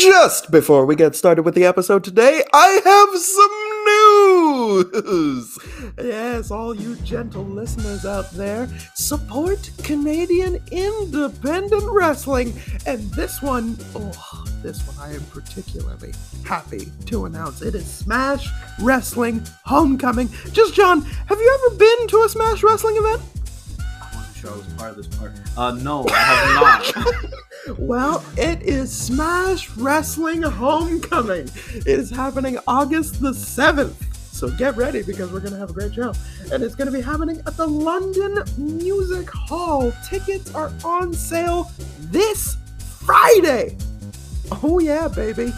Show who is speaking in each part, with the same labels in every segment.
Speaker 1: Just before we get started with the episode today, I have some news. Yes, all you gentle listeners out there, support Canadian independent wrestling. And this one, oh, this one I am particularly happy to announce. It is Smash Wrestling Homecoming. Just, John, have you ever been to a Smash Wrestling event?
Speaker 2: I was part of this part. Uh, no, I have not.
Speaker 1: Well, it is Smash Wrestling Homecoming. It is happening August the 7th. So get ready because we're going to have a great show. And it's going to be happening at the London Music Hall. Tickets are on sale this Friday. Oh, yeah, baby.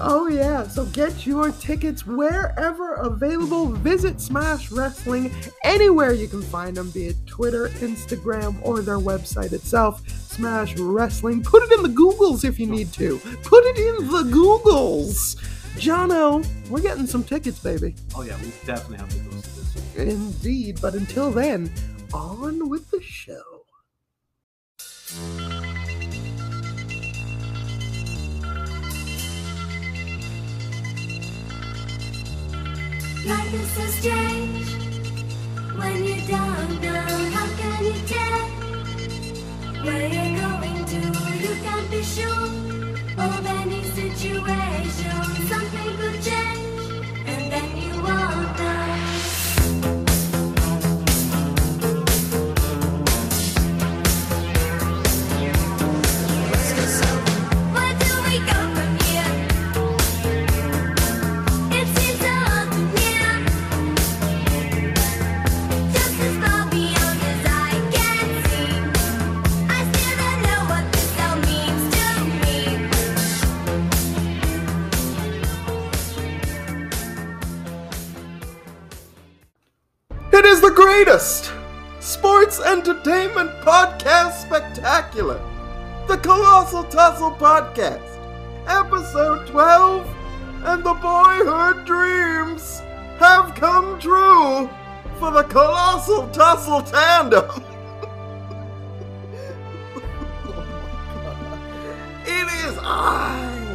Speaker 1: Oh, yeah. So get your tickets wherever available. Visit Smash Wrestling anywhere you can find them, be it Twitter, Instagram, or their website itself. Smash Wrestling. Put it in the Googles if you need to. Put it in the Googles. Jono, we're getting some tickets, baby.
Speaker 2: oh yeah, we definitely have to go see this.
Speaker 1: Indeed. But until then, on with the show.
Speaker 3: Life is so strange when you don't know how can you tell where you're going to. You can't be sure of any situation. Something could change, and then you won't.
Speaker 1: Greatest sports entertainment podcast spectacular. The Colossal Tussle Podcast, episode 12, and the boyhood dreams have come true for the Colossal Tussle tandem. Oh it is I,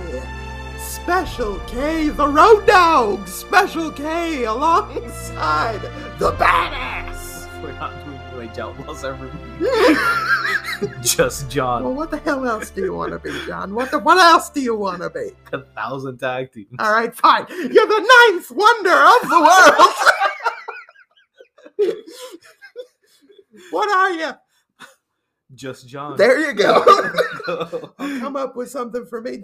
Speaker 1: Special K, the Road Dog, Special K, alongside the Badass.
Speaker 2: We're not doing great job. What's everyone? Just John.
Speaker 1: Well, what the hell else do you want to be, John? What the, what else do you want to be?
Speaker 2: A thousand tag teams.
Speaker 1: All right, fine. You're the ninth wonder of the world. what are you?
Speaker 2: Just John.
Speaker 1: There you go. Come up with something for me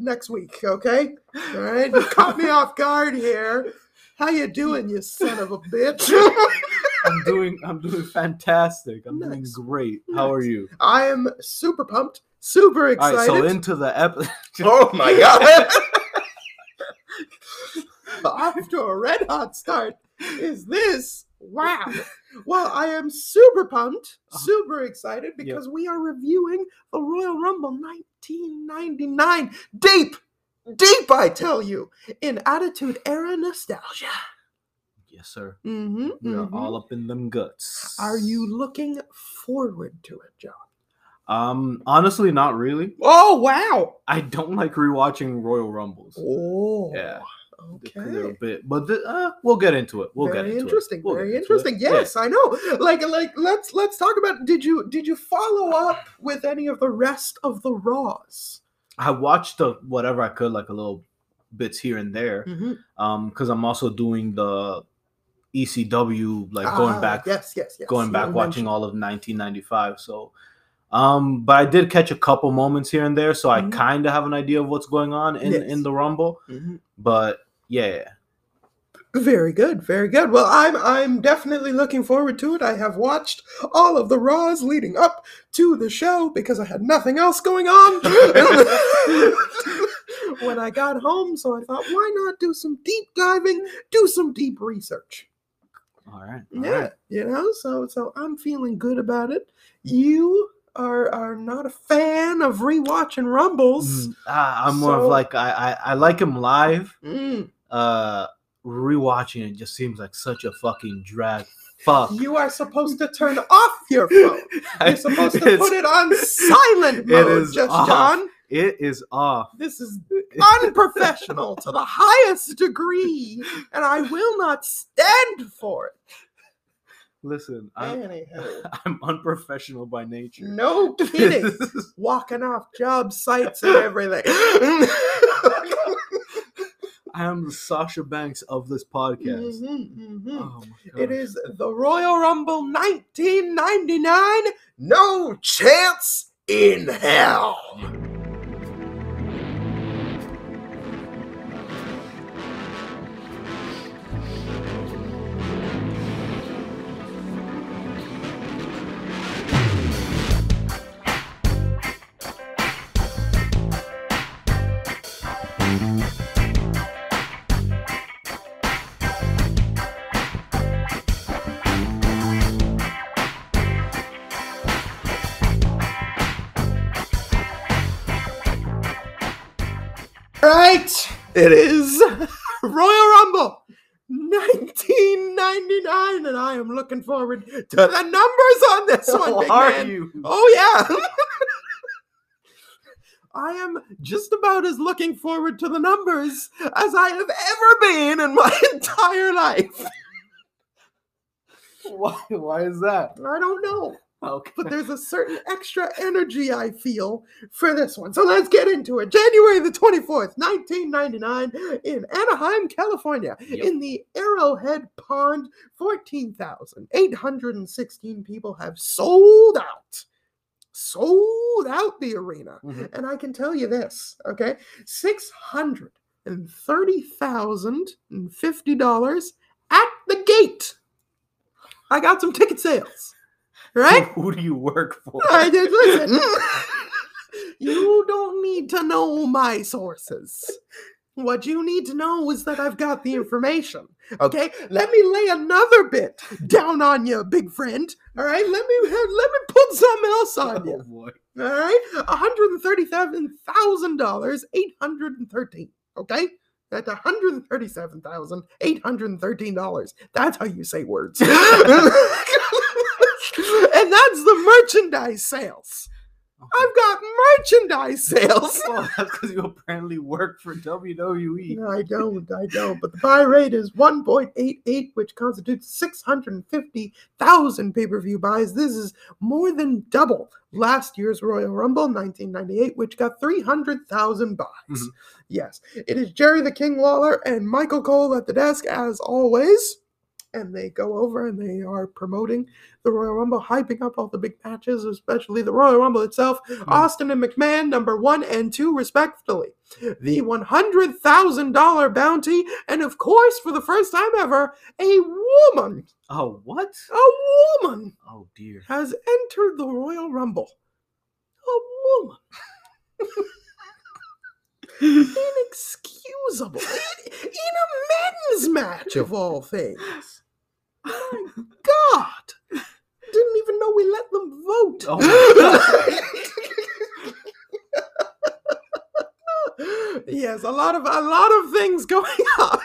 Speaker 1: next week, okay? All right, you caught me off guard here. How you doing, you son of a bitch?
Speaker 2: I'm doing. I'm doing fantastic. I'm doing
Speaker 1: Nice.
Speaker 2: great. How are you?
Speaker 1: I am super pumped, super excited.
Speaker 2: right. So into the episode.
Speaker 1: Oh my god! Off to a red hot start. Is this wow? Well, I am super pumped,
Speaker 2: Uh-huh.
Speaker 1: super excited because we are reviewing the Royal Rumble 1999. Deep, deep, I tell you, in Attitude Era nostalgia.
Speaker 2: yes, sir.
Speaker 1: Mm-hmm,
Speaker 2: We are all up in them guts.
Speaker 1: Are you looking forward to it, John?
Speaker 2: Um. Honestly, not really.
Speaker 1: Oh wow!
Speaker 2: I don't like rewatching Royal Rumbles.
Speaker 1: Oh,
Speaker 2: Yeah.
Speaker 1: Okay.
Speaker 2: A little bit, but the, uh, we'll get into it. We'll
Speaker 1: very
Speaker 2: get into
Speaker 1: interesting.
Speaker 2: it. We'll
Speaker 1: very
Speaker 2: get into it.
Speaker 1: interesting.
Speaker 2: Yeah.
Speaker 1: Yes, I know. Like, like, let's let's talk about. Did you did you follow up with any of the rest of the Raws?
Speaker 2: I watched the whatever I could, like a little bits here and there.
Speaker 1: Mm-hmm.
Speaker 2: Um, because I'm also doing the ECW, like going back,
Speaker 1: Ah, Yes, yes, yes.
Speaker 2: going back, watching
Speaker 1: mentioned-
Speaker 2: all of 1995. So, um, but I did catch a couple moments here and there, so I
Speaker 1: Mhm.
Speaker 2: kind of have an idea of what's going on in
Speaker 1: Yes.
Speaker 2: in the Rumble.
Speaker 1: Mhm.
Speaker 2: But yeah,
Speaker 1: Very good, very good. Well, I'm I'm definitely looking forward to it. I have watched all of the Raws leading up to the show because I had nothing else going on when I got home. So I thought, why not do some deep diving, do some deep research.
Speaker 2: all right, all
Speaker 1: yeah,
Speaker 2: right.
Speaker 1: you know. So so I'm feeling good about it. You are are not a fan of rewatching Rumbles.
Speaker 2: Mm, ah, I'm more of like I, I I like him live.
Speaker 1: Mm.
Speaker 2: Uh, rewatching it just seems like such a fucking drag. Fuck.
Speaker 1: You are supposed to turn off your phone. You're supposed to put it on silent
Speaker 2: It
Speaker 1: mode,
Speaker 2: is
Speaker 1: just
Speaker 2: off.
Speaker 1: John.
Speaker 2: It is off.
Speaker 1: This is unprofessional to the highest degree, and I will not stand for it.
Speaker 2: Listen, I'm, I'm unprofessional by nature.
Speaker 1: no kidding. Walking off job sites and everything.
Speaker 2: I am the Sasha Banks of this podcast.
Speaker 1: Mhm, mhm.
Speaker 2: Oh
Speaker 1: It the Royal Rumble 1999. No chance in hell. It is Royal Rumble 1999, and I am looking forward to the numbers on this one.
Speaker 2: How
Speaker 1: big
Speaker 2: are
Speaker 1: man.
Speaker 2: you?
Speaker 1: Oh yeah. I am just about as looking forward to the numbers as I have ever been in my entire life.
Speaker 2: Why? Why is that?
Speaker 1: I don't know,
Speaker 2: Okay.
Speaker 1: but there's a certain extra energy I feel for this one. So let's get into it. January the 24th, 1999, in Anaheim, California,
Speaker 2: Yep.
Speaker 1: in the Arrowhead Pond, 14,816 people have sold out. Sold out the arena.
Speaker 2: Mhm.
Speaker 1: And I can tell you this, okay? $630,050 at the gate. I got some ticket sales, right?
Speaker 2: Who do you work for?
Speaker 1: I did listen. you don't need to know my sources. What you need to know is that I've got the information. Okay, let me lay another bit down on you, big friend. All right, let me let me put something else on oh, you.
Speaker 2: Oh boy.
Speaker 1: All right, one hundred thirty-seven thousand dollars, eight hundred and thirteen. Okay, that's one hundred thirty-seven thousand eight hundred thirteen dollars. That's how you say words. That's the merchandise sales. I've got merchandise sales.
Speaker 2: Well, that's because you apparently work for. WWE.
Speaker 1: No, I don't. I don't. But the buy rate is 1.88, which constitutes 650,000 pay per view buys. This is more than double last year's Royal Rumble 1998, which got 300,000 buys.
Speaker 2: Mhm.
Speaker 1: Yes, it is Jerry the King Lawler and Michael Cole at the desk, as always. And they go over and they are promoting the Royal Rumble, hyping up all the big matches, especially the Royal Rumble itself. Mm. Austin and McMahon, number one and two, respectively the $100,000 bounty, and of course, for the first time ever, a woman,
Speaker 2: Oh, what?
Speaker 1: a woman
Speaker 2: Oh dear.
Speaker 1: has entered the Royal Rumble. A woman. Inexcusable. In, in a men's match, of all things. My God. Didn't even know we let them vote.
Speaker 2: Oh
Speaker 1: yes, a lot of a lot of things going on.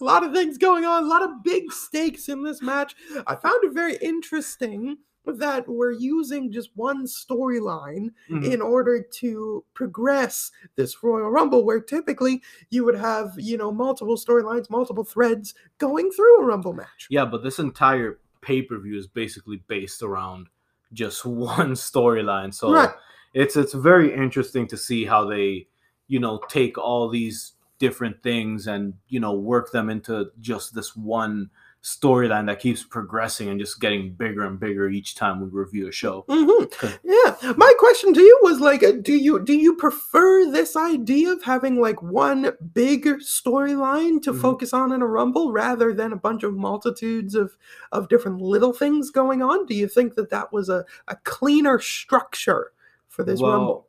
Speaker 1: a lot of things going on, a lot of big stakes in this match. I found it very interesting that we're using just one storyline
Speaker 2: Mhm.
Speaker 1: in order to progress this Royal Rumble, where typically you would have, you know, multiple storylines, multiple threads going through a Rumble match.
Speaker 2: Yeah, but this entire pay per view is basically based around just one storyline. So
Speaker 1: Right.
Speaker 2: it's it's very interesting to see how they, you know, take all these different things and you know work them into just this one storyline that keeps progressing and just getting bigger and bigger each time we review a show.
Speaker 1: hmm Yeah. My question to you was like, do you do you prefer this idea of having like one big storyline to
Speaker 2: Mhm.
Speaker 1: focus on in a rumble rather than a bunch of multitudes of of different little things going on? Do you think that that was a a cleaner structure for this
Speaker 2: Well,
Speaker 1: rumble?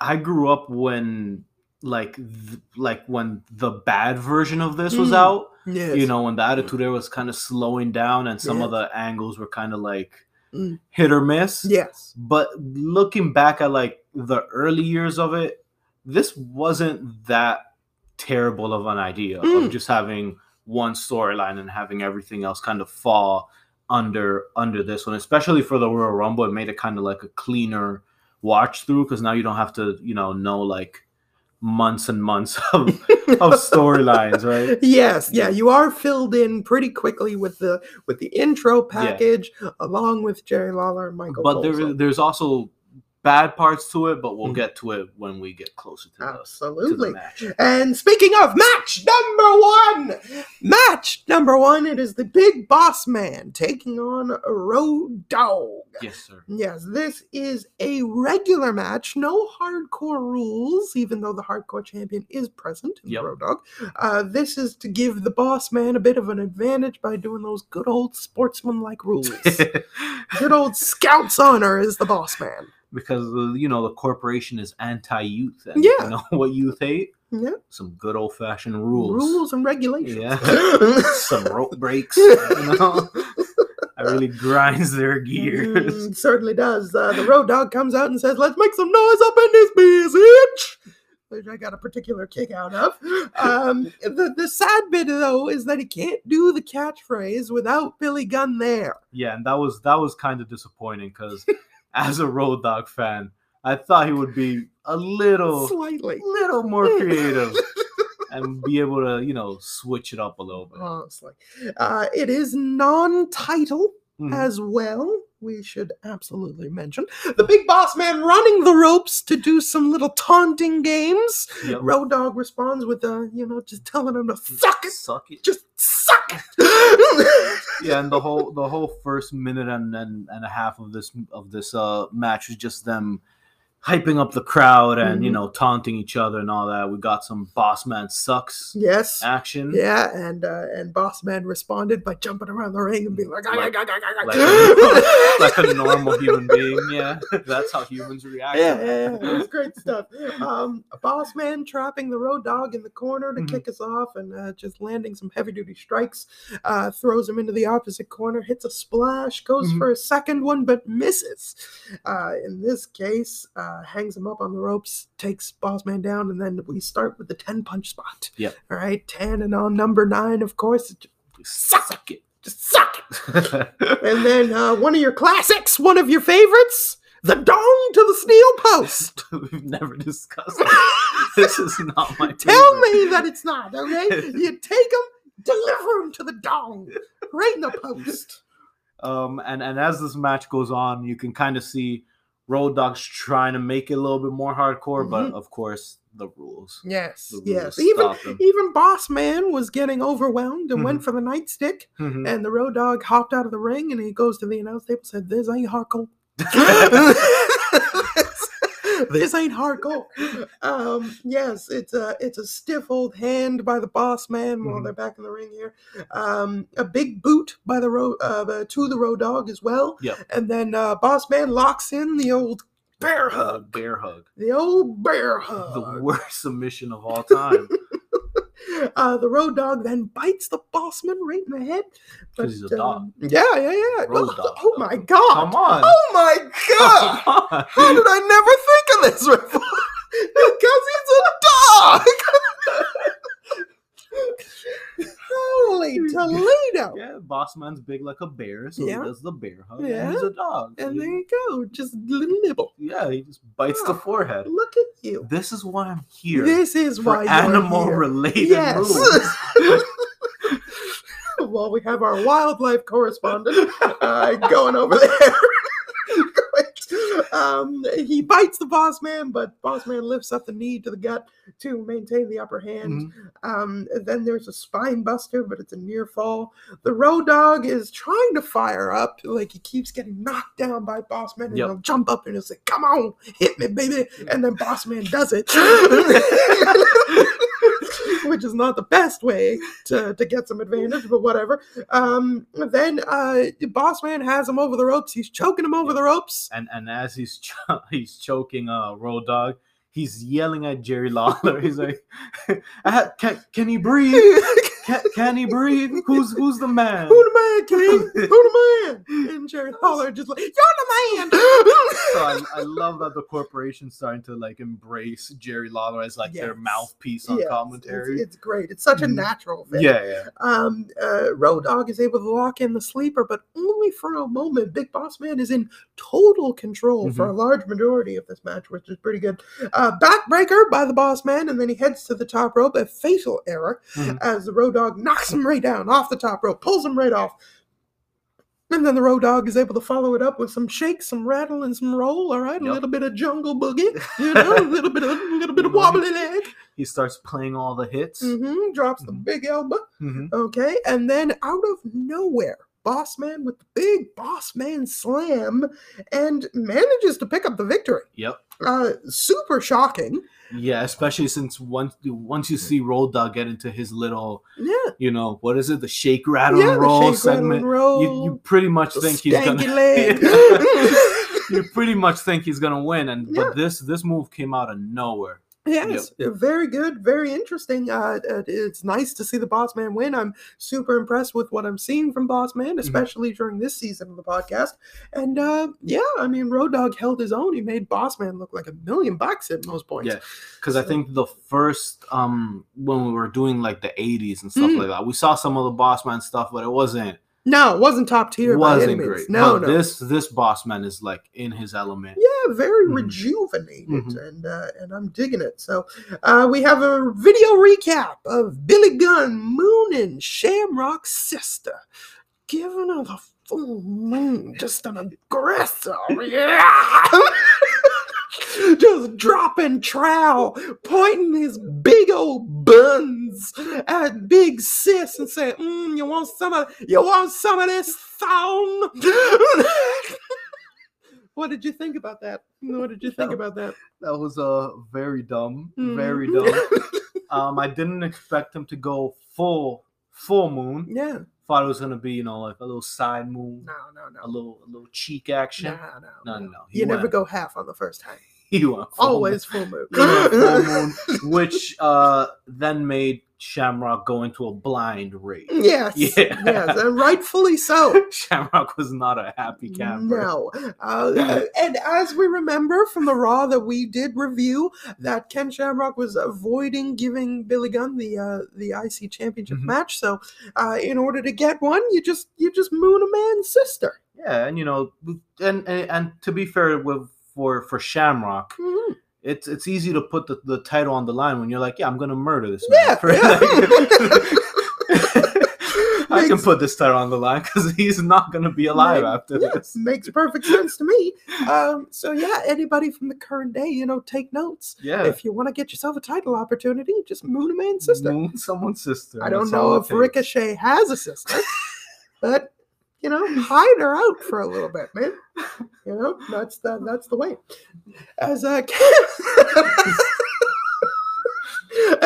Speaker 2: I grew up when like th- like when the bad version of this was
Speaker 1: Mm.
Speaker 2: out.
Speaker 1: Yes.
Speaker 2: you know, when the attitude era was kind of slowing down and some of the angles were kind of like
Speaker 1: Mm.
Speaker 2: hit or miss.
Speaker 1: Yes.
Speaker 2: But looking back at like the early years of it, this wasn't that terrible of an idea
Speaker 1: Mm.
Speaker 2: of just having one storyline and having everything else kind of fall under under this one, especially for the Royal Rumble. It made it kind of like a cleaner, watch through because now you don't have to you know know like months and months of of storylines, right?
Speaker 1: Yes, yeah, you are filled in pretty quickly with the with the intro package, along with Jerry Lawler and Michael.
Speaker 2: But there, there's also bad parts to it, but we'll
Speaker 1: Mhm.
Speaker 2: get to it when we get closer to the, to the
Speaker 1: Absolutely.
Speaker 2: match.
Speaker 1: And speaking of match number one, match number one, it is the Big Boss Man taking on Road Dog.
Speaker 2: Yes, sir.
Speaker 1: Yes, this is a regular match, no hardcore rules, even though the hardcore champion is present in
Speaker 2: Yep.
Speaker 1: Road Dog. Uh, this is to give the boss man a bit of an advantage by doing those good old sportsman-like rules. good old Scouts honor is the boss man.
Speaker 2: Because uh, you know the corporation is anti-youth, and
Speaker 1: Yeah.
Speaker 2: you know what youth hate?
Speaker 1: Yeah,
Speaker 2: Some good old-fashioned rules.
Speaker 1: rules and regulations.
Speaker 2: Yeah. Some rope breaks. You know, that really grinds their gears.
Speaker 1: Mm, certainly does. Uh, the road dog comes out and says, "Let's make some noise up in this bitch," which I got a particular kick out of. Um, the the sad bit though is that he can't do the catchphrase without Billy Gunn there.
Speaker 2: Yeah, and that was that was kind of disappointing because as a Road Dog fan, I thought he would be a little
Speaker 1: Slightly,
Speaker 2: little more creative and be able to, you know, switch it up a little bit.
Speaker 1: honestly. Uh, it is non-title
Speaker 2: Mhm.
Speaker 1: as well. We should absolutely mention the big boss man running the ropes to do some little taunting games.
Speaker 2: Yep.
Speaker 1: Road Dog responds with, uh, you know, just telling him to suck it,
Speaker 2: Suck it.
Speaker 1: just suck it.
Speaker 2: Yeah, and the whole the whole first minute and, and, and a half of this of this uh match was just them hyping up the crowd and you
Speaker 1: Mhm.
Speaker 2: know taunting each other and all that. We got some boss man sucks
Speaker 1: yes.
Speaker 2: action.
Speaker 1: Yeah, and uh, and Boss Man responded by jumping around the ring and being like,
Speaker 2: Like-
Speaker 1: like,
Speaker 2: Like a, like a normal human being, yeah. That's how humans react.
Speaker 1: Yeah, yeah, yeah, it's great stuff. Um, Boss Man trapping the road dog in the corner to
Speaker 2: Mhm.
Speaker 1: kick us off and uh, just landing some heavy duty strikes. Uh, throws him into the opposite corner, hits a splash, goes
Speaker 2: Mhm.
Speaker 1: for a second one, but misses. Uh, in this case, uh, hangs him up on the ropes, takes Boss Man down, and then we start with the 10 punch spot.
Speaker 2: Yep.
Speaker 1: All right, 10 and on number nine, of course.
Speaker 2: Suck it.
Speaker 1: Just suck it. And then uh, one of your classics, one of your favorites, the dong to the steel post.
Speaker 2: We've never discussed it. This is not my
Speaker 1: Tell me that it's not, okay? You take them, deliver them to the dong, right in the post.
Speaker 2: Um, and and as this match goes on, you can kind of see Road Dogs trying to make it a little bit more hardcore, but
Speaker 1: Mhm.
Speaker 2: of course the rules.
Speaker 1: Yes,
Speaker 2: The
Speaker 1: yes. Even even Boss Man was getting overwhelmed and went for the nightstick.
Speaker 2: Mhm.
Speaker 1: And the road dog hopped out of the ring and he goes to the announce table and said, This ain't hardcore. this ain't hardcore. Um, yes, it's a it's a stiff old hand by the boss man while
Speaker 2: Mhm.
Speaker 1: they're back in the ring here. Um, a big boot by the road uh, to the road dog as well.
Speaker 2: Yep.
Speaker 1: And then uh, boss man locks in the old bear
Speaker 2: Uh,
Speaker 1: hug.
Speaker 2: bear hug.
Speaker 1: The old bear hug.
Speaker 2: The worst submission of all time.
Speaker 1: Uh, the road dog then bites the bossman right in the head.
Speaker 2: 'Cause he's a
Speaker 1: But,
Speaker 2: dog.
Speaker 1: um, yeah, yeah, yeah.
Speaker 2: Road
Speaker 1: oh,
Speaker 2: dog,
Speaker 1: oh my god.
Speaker 2: Come on.
Speaker 1: Oh my god. How did I never think of this before? because he's a dog. Holy Toledo.
Speaker 2: Yeah, boss man's big like a bear, so
Speaker 1: Yeah.
Speaker 2: he does the bear hug.
Speaker 1: Yeah.
Speaker 2: And he's a dog. so
Speaker 1: And
Speaker 2: he-
Speaker 1: there you go. Just little nibble.
Speaker 2: yeah, he just bites the
Speaker 1: Oh,
Speaker 2: forehead.
Speaker 1: Look at you.
Speaker 2: This is why I'm here.
Speaker 1: This is why
Speaker 2: animal
Speaker 1: here.
Speaker 2: related
Speaker 1: Yes.
Speaker 2: rules.
Speaker 1: well, we have our wildlife correspondent uh, going over there. Um, he bites the boss man, but boss man lifts up the knee to the gut to maintain the upper hand.
Speaker 2: Mhm.
Speaker 1: Um, then there's a spine buster, but it's a near fall. The road dog is trying to fire up, like he keeps getting knocked down by boss man, and
Speaker 2: Yep.
Speaker 1: he'll jump up and he'll say, "Come on, hit me, baby!" And then boss man does it. Which is not the best way to, to get some advantage, but whatever. Um, then uh, Boss Man has him over the ropes. He's choking him over the ropes.
Speaker 2: And and as he's cho- he's choking uh Road Dog, he's yelling at Jerry Lawler. He's like, "Can can he breathe? Can, can he breathe? Who's who's the man?
Speaker 1: Who the man, King? Who the man? And Jerry Lawler just like, you're the man.
Speaker 2: So I, I love that the corporation's starting to like embrace Jerry Lawler as like their mouthpiece on
Speaker 1: Yes,
Speaker 2: commentary.
Speaker 1: It's, it's great. It's such a
Speaker 2: Mhm.
Speaker 1: natural fit.
Speaker 2: yeah, yeah.
Speaker 1: Um, uh, Road Dog is able to lock in the sleeper, but only for a moment. Big Boss Man is in total control for a large majority of this match, which is pretty good. Uh, backbreaker by the Boss Man, and then he heads to the top rope. A fatal error
Speaker 2: Mhm.
Speaker 1: as the Road Dog knocks him right down off the top rope, pulls him right off. And then the Road Dog is able to follow it up with some shake, some rattle, and some roll. All right, a
Speaker 2: Yep.
Speaker 1: little bit of jungle boogie, you know, a little bit of a little bit of wobbly leg.
Speaker 2: He starts playing all the hits.
Speaker 1: hmm drops the
Speaker 2: Mhm.
Speaker 1: big elbow.
Speaker 2: Mhm.
Speaker 1: Okay, and then out of nowhere, Boss Man with the big Boss Man slam and manages to pick up the victory.
Speaker 2: Yep.
Speaker 1: Uh, super shocking.
Speaker 2: Yeah, especially since once once you see Road Dog get into his little,
Speaker 1: Yeah,
Speaker 2: you know, what is it, the shake rattle
Speaker 1: yeah.
Speaker 2: and roll
Speaker 1: the shake,
Speaker 2: segment.
Speaker 1: and roll.
Speaker 2: You, you pretty much think he's gonna.
Speaker 1: leg.
Speaker 2: you pretty much think he's gonna win, and
Speaker 1: Yeah.
Speaker 2: but this this move came out of nowhere.
Speaker 1: Yes, uh, very good, very interesting. Uh, uh, it's nice to see the Boss Man win. I'm super impressed with what I'm seeing from Boss
Speaker 2: Mm-hmm.
Speaker 1: Man, especially during this season of the podcast. And uh, yeah, I mean, Road Dog held his own. He made Boss Man look like a million bucks at most points.
Speaker 2: Yeah, because I think the first um when we were doing like the 80s and stuff
Speaker 1: Mm.
Speaker 2: like that, we saw some of the Boss Man stuff, but it wasn't
Speaker 1: No, it wasn't top tier. by any
Speaker 2: wasn't
Speaker 1: means.
Speaker 2: great.
Speaker 1: No, no.
Speaker 2: this this Boss Man is like in his element.
Speaker 1: yeah, very
Speaker 2: Mhm.
Speaker 1: rejuvenated,
Speaker 2: Mhm.
Speaker 1: and uh, and I'm digging it. So uh, we have a video recap of Billy Gunn mooning Shamrock's sister, giving her the full moon, just an aggressive, yeah. Just dropping trowel, pointing his big old buns at Big Sis and saying, mm, "You want some of you want some of this thong?" what did you think about that? What did you think
Speaker 2: No.
Speaker 1: about that?
Speaker 2: That was uh very dumb, very
Speaker 1: Mhm.
Speaker 2: dumb. um, I didn't expect him to go full full moon.
Speaker 1: yeah.
Speaker 2: Thought it was gonna be you know like a little side move.
Speaker 1: No, no, no.
Speaker 2: a little a little cheek action.
Speaker 1: No, no,
Speaker 2: No, no, no. He
Speaker 1: You never go half on the first time.
Speaker 2: He went full moon.
Speaker 1: Always full moon.
Speaker 2: Went full moon, which uh then made Shamrock go into a blind rage.
Speaker 1: yes.
Speaker 2: Yeah.
Speaker 1: Yes, and rightfully so.
Speaker 2: Shamrock was not a happy camper.
Speaker 1: No. Uh, and as we remember from the Raw that we did review, that Ken Shamrock was avoiding giving Billy Gunn the uh, the IC Championship
Speaker 2: Mhm.
Speaker 1: match. So, uh, in order to get one, you just you just moon a man's sister.
Speaker 2: Yeah, and you know, and and, and to be fair with for for Shamrock,
Speaker 1: Mhm.
Speaker 2: It's it's easy to put the, the title on the line when you're like, yeah, I'm gonna murder this man.
Speaker 1: Yeah,
Speaker 2: For-
Speaker 1: yeah.
Speaker 2: I can put this title on the line because he's not gonna be alive after
Speaker 1: yeah,
Speaker 2: this.
Speaker 1: makes perfect sense to me. Um, so yeah, anybody from the current day, you know, take notes.
Speaker 2: Yeah,
Speaker 1: If you want to get yourself a title opportunity, just moon a man's sister.
Speaker 2: Moon someone's sister.
Speaker 1: I don't know if
Speaker 2: takes.
Speaker 1: Ricochet has a sister, but you know, hide her out for a little bit, man. You know, that's the that's the way. As a Ken,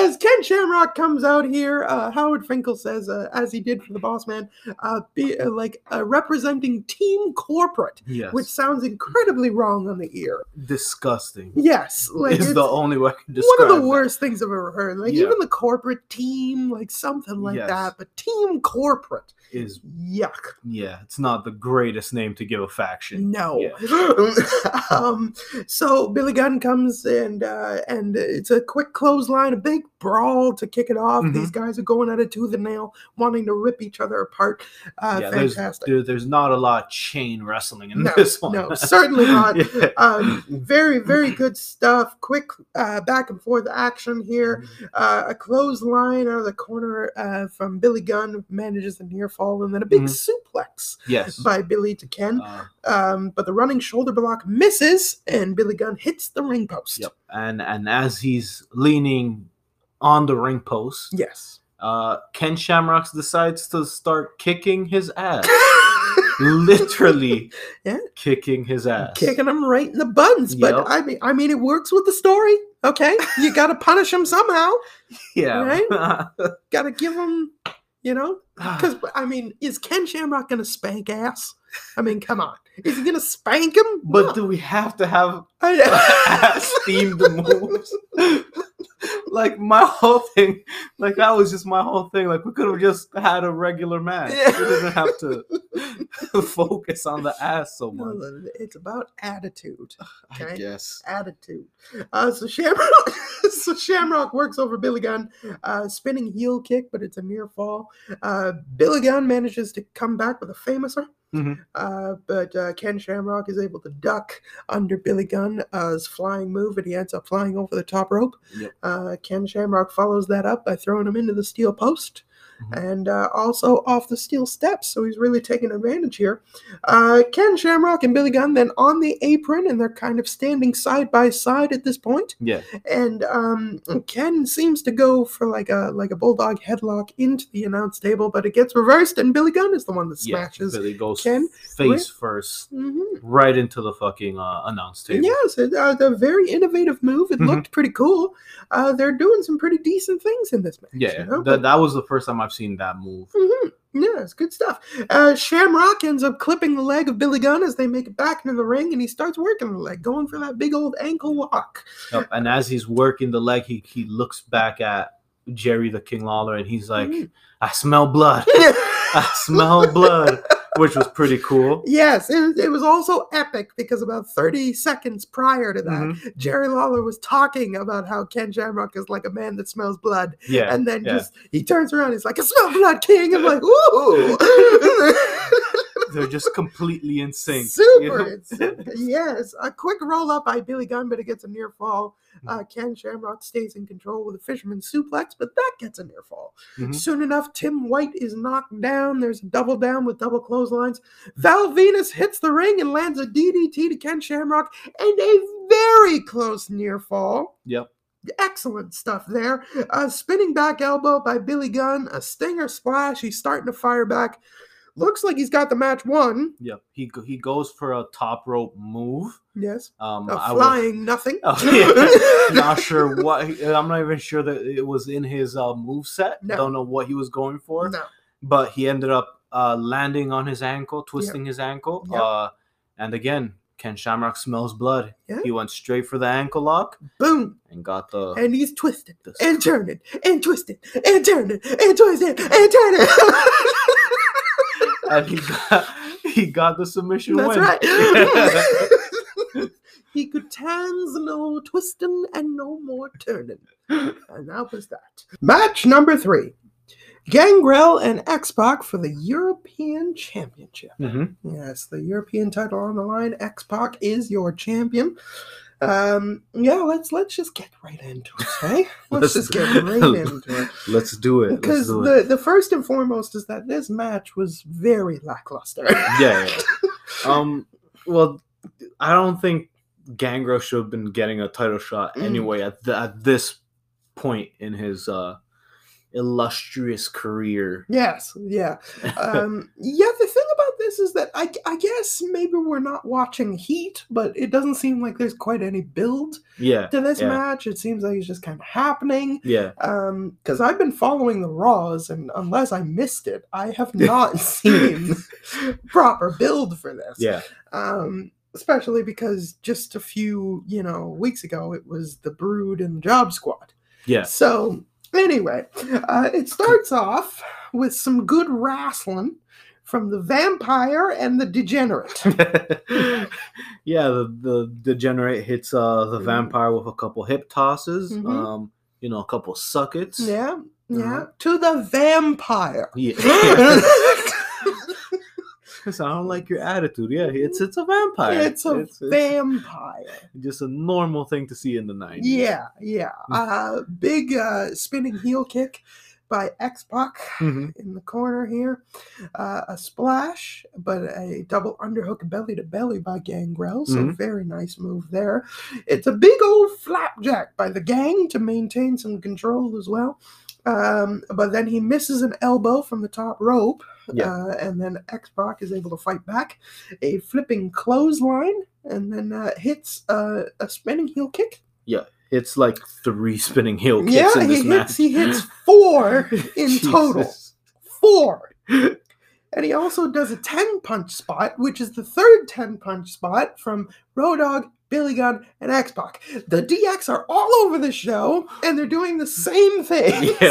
Speaker 1: as Ken Shamrock comes out here, uh, Howard Finkel says, uh, as he did for the Boss Man, uh, be uh, like uh, representing Team Corporate,
Speaker 2: Yes,
Speaker 1: which sounds incredibly wrong on the ear.
Speaker 2: disgusting.
Speaker 1: Yes, like
Speaker 2: is
Speaker 1: it's
Speaker 2: the only way I can describe
Speaker 1: one of the
Speaker 2: that.
Speaker 1: worst things I've ever heard. Like
Speaker 2: Yeah.
Speaker 1: even the corporate team, like something like
Speaker 2: Yes.
Speaker 1: that. But team corporate,
Speaker 2: Is
Speaker 1: yuck.
Speaker 2: yeah, it's not the greatest name to give a faction.
Speaker 1: No.
Speaker 2: Yeah.
Speaker 1: um, so Billy Gunn comes and uh, and it's a quick clothesline, a big brawl to kick it off.
Speaker 2: Mhm.
Speaker 1: These guys are going at it tooth and nail, wanting to rip each other apart. Uh,
Speaker 2: yeah, there's,
Speaker 1: fantastic.
Speaker 2: there- there's not a lot of chain wrestling in
Speaker 1: No,
Speaker 2: this one.
Speaker 1: no, certainly not.
Speaker 2: Yeah.
Speaker 1: Um, very, very good stuff. Quick uh, back and forth action here. Uh, a clothesline out of the corner uh, from Billy Gunn manages the near fall, and then a big
Speaker 2: Mhm.
Speaker 1: suplex
Speaker 2: yes.
Speaker 1: by Billy to Ken.
Speaker 2: Uh,
Speaker 1: Um, but the running shoulder block misses, and Billy Gunn hits the ring post.
Speaker 2: yep. And and as he's leaning on the ring post,
Speaker 1: Yes.
Speaker 2: uh, Ken Shamrocks decides to start kicking his ass. Literally
Speaker 1: Yeah.
Speaker 2: kicking his ass.
Speaker 1: Kicking him right in the buns, but I mean, I mean, it works with the story. Okay, you got to punish him somehow.
Speaker 2: Yeah. Right?
Speaker 1: Got to give him, you know, Because I mean, is Ken Shamrock going to spank ass? I mean, come on, is he going to spank him?
Speaker 2: but
Speaker 1: No.
Speaker 2: do we have to have ass themed moves? Like my whole thing, like that was just my whole thing. Like we could have just had a regular match.
Speaker 1: Yeah.
Speaker 2: We didn't have to focus on the ass so much.
Speaker 1: It's about attitude.
Speaker 2: I
Speaker 1: okay.
Speaker 2: guess.
Speaker 1: attitude. Uh, so Shamrock, so Shamrock works over Billy Gunn, uh, spinning heel kick, but it's a near fall. Uh, Billy Gunn manages to come back with a famouser,
Speaker 2: Mhm.
Speaker 1: uh, but uh, Ken Shamrock is able to duck under Billy Gunn's flying move, and he ends up flying over the top rope.
Speaker 2: Yep.
Speaker 1: Uh, Ken Shamrock follows that up by throwing him into the steel post.
Speaker 2: Mhm.
Speaker 1: And uh, also off the steel steps, so he's really taking advantage here. Uh, Ken Shamrock and Billy Gunn then on the apron, and they're kind of standing side by side at this point.
Speaker 2: Yeah.
Speaker 1: And um, Ken seems to go for like a like a bulldog headlock into the announce table, but it gets reversed, and Billy Gunn is the one that smashes. Yeah.
Speaker 2: Billy goes
Speaker 1: Ken
Speaker 2: face first,
Speaker 1: Mhm.
Speaker 2: right into the fucking uh, announce table.
Speaker 1: Yes, it, uh, the very innovative move. It
Speaker 2: Mhm.
Speaker 1: looked pretty cool. Uh, they're doing some pretty decent things in this match.
Speaker 2: Yeah,
Speaker 1: you know?
Speaker 2: that, that was the first time I've seen that move.
Speaker 1: Mhm. Yeah, it's good stuff. Uh, Shamrock ends up clipping the leg of Billy Gunn as they make it back into the ring, and he starts working the leg, going for that big old ankle lock.
Speaker 2: Yep, And as he's working the leg, he, he looks back at Jerry the King Lawler and he's like,
Speaker 1: Mhm.
Speaker 2: I smell blood. I smell blood, which was pretty cool.
Speaker 1: yes, it, it was also epic because about 30 seconds prior to that,
Speaker 2: Mhm.
Speaker 1: Jerry Lawler was talking about how Ken Shamrock is like a man that smells blood.
Speaker 2: Yeah.
Speaker 1: And then
Speaker 2: yeah.
Speaker 1: just, he turns around, he's like, I smell blood, King. I'm like, ooh.
Speaker 2: They're just completely in sync.
Speaker 1: Super.
Speaker 2: you know?
Speaker 1: yes. A quick roll up by Billy Gunn, but it gets a near fall. Uh, Ken Shamrock stays in control with a fisherman suplex, but that gets a near fall.
Speaker 2: Mhm.
Speaker 1: Soon enough, Tim White is knocked down. There's a double down with double clotheslines. Val Venis hits the ring and lands a DDT to Ken Shamrock and a very close near fall.
Speaker 2: Yep.
Speaker 1: Excellent stuff there. A spinning back elbow by Billy Gunn, a stinger splash. He's starting to fire back. Looks like he's got the match won.
Speaker 2: Yep. He he goes for a top rope move.
Speaker 1: Yes.
Speaker 2: Um,
Speaker 1: A
Speaker 2: I was
Speaker 1: flying nothing.
Speaker 2: Oh, yeah. not sure what. I'm not even sure that it was in his uh, move set.
Speaker 1: No.
Speaker 2: Don't know what he was going for.
Speaker 1: No.
Speaker 2: but he ended up uh, landing on his ankle, twisting his ankle.
Speaker 1: Yep.
Speaker 2: Uh, and again, Ken Shamrock smells blood.
Speaker 1: Yeah.
Speaker 2: He went straight for the ankle lock
Speaker 1: Boom.
Speaker 2: and got the.
Speaker 1: And he's twisted and turning and twisting and turning and twisting and turning.
Speaker 2: And he got he got the submission
Speaker 1: That's
Speaker 2: win.
Speaker 1: right. he could turns no twisting and no more turning. And that was that. Match number three. Gangrel and X-Pac for the European Championship.
Speaker 2: Mhm.
Speaker 1: Yes, the European title on the line. X-Pac is your champion. Um, yeah, let's let's just get right into it, hey? Let's, just get right into it.
Speaker 2: Let's do it.
Speaker 1: Because
Speaker 2: do it.
Speaker 1: the, the first and foremost is that this match was very lackluster.
Speaker 2: yeah, yeah. Um. Well, I don't think Gangrel should have been getting a title shot
Speaker 1: Mm.
Speaker 2: anyway at the, at this point in his uh illustrious career.
Speaker 1: yes, yeah. Um, yeah, the thing this is that I, I guess maybe we're not watching Heat, but it doesn't seem like there's quite any build
Speaker 2: Yeah.
Speaker 1: to this
Speaker 2: Yeah.
Speaker 1: match. It seems like it's just kind of happening.
Speaker 2: Yeah.
Speaker 1: Um, because I've been following the Raws, and unless I missed it, I have not seen proper build for this.
Speaker 2: Yeah.
Speaker 1: um, especially because just a few you know weeks ago it was the Brood and the Job Squad.
Speaker 2: Yeah.
Speaker 1: So anyway, uh, it starts off with some good wrestling from the Vampire and the Degenerate.
Speaker 2: yeah, the, the degenerate hits uh the
Speaker 1: Mhm.
Speaker 2: vampire with a couple hip tosses,
Speaker 1: Mhm.
Speaker 2: um, you know, a couple suckets.
Speaker 1: yeah, yeah,
Speaker 2: Uh-huh.
Speaker 1: to the Vampire.
Speaker 2: Yeah. I don't like your attitude. Yeah, it's it's a vampire.
Speaker 1: It's a
Speaker 2: it's, it's
Speaker 1: vampire.
Speaker 2: just a normal thing to see in the nineties.
Speaker 1: Yeah, yeah. Uh, big uh, spinning heel kick by X Pac.
Speaker 2: Mhm.
Speaker 1: in the corner here. Uh, a splash, but a double underhook belly to belly by Gangrel. So
Speaker 2: Mhm.
Speaker 1: very nice move there. It's a big old flapjack by the gang to maintain some control as well. Um, but then he misses an elbow from the top rope.
Speaker 2: Yeah.
Speaker 1: Uh, and then X Pac is able to fight back. A flipping clothesline, and then uh, hits uh, a spinning heel kick.
Speaker 2: It's like three spinning heel kicks
Speaker 1: yeah,
Speaker 2: in
Speaker 1: he
Speaker 2: this
Speaker 1: hits. He hits four in total. Four. and he also does a 10 punch spot, which is the third 10 punch spot from Road Dog Billy Gunn, and X Pac. The DX are all over the show, and they're doing the same thing.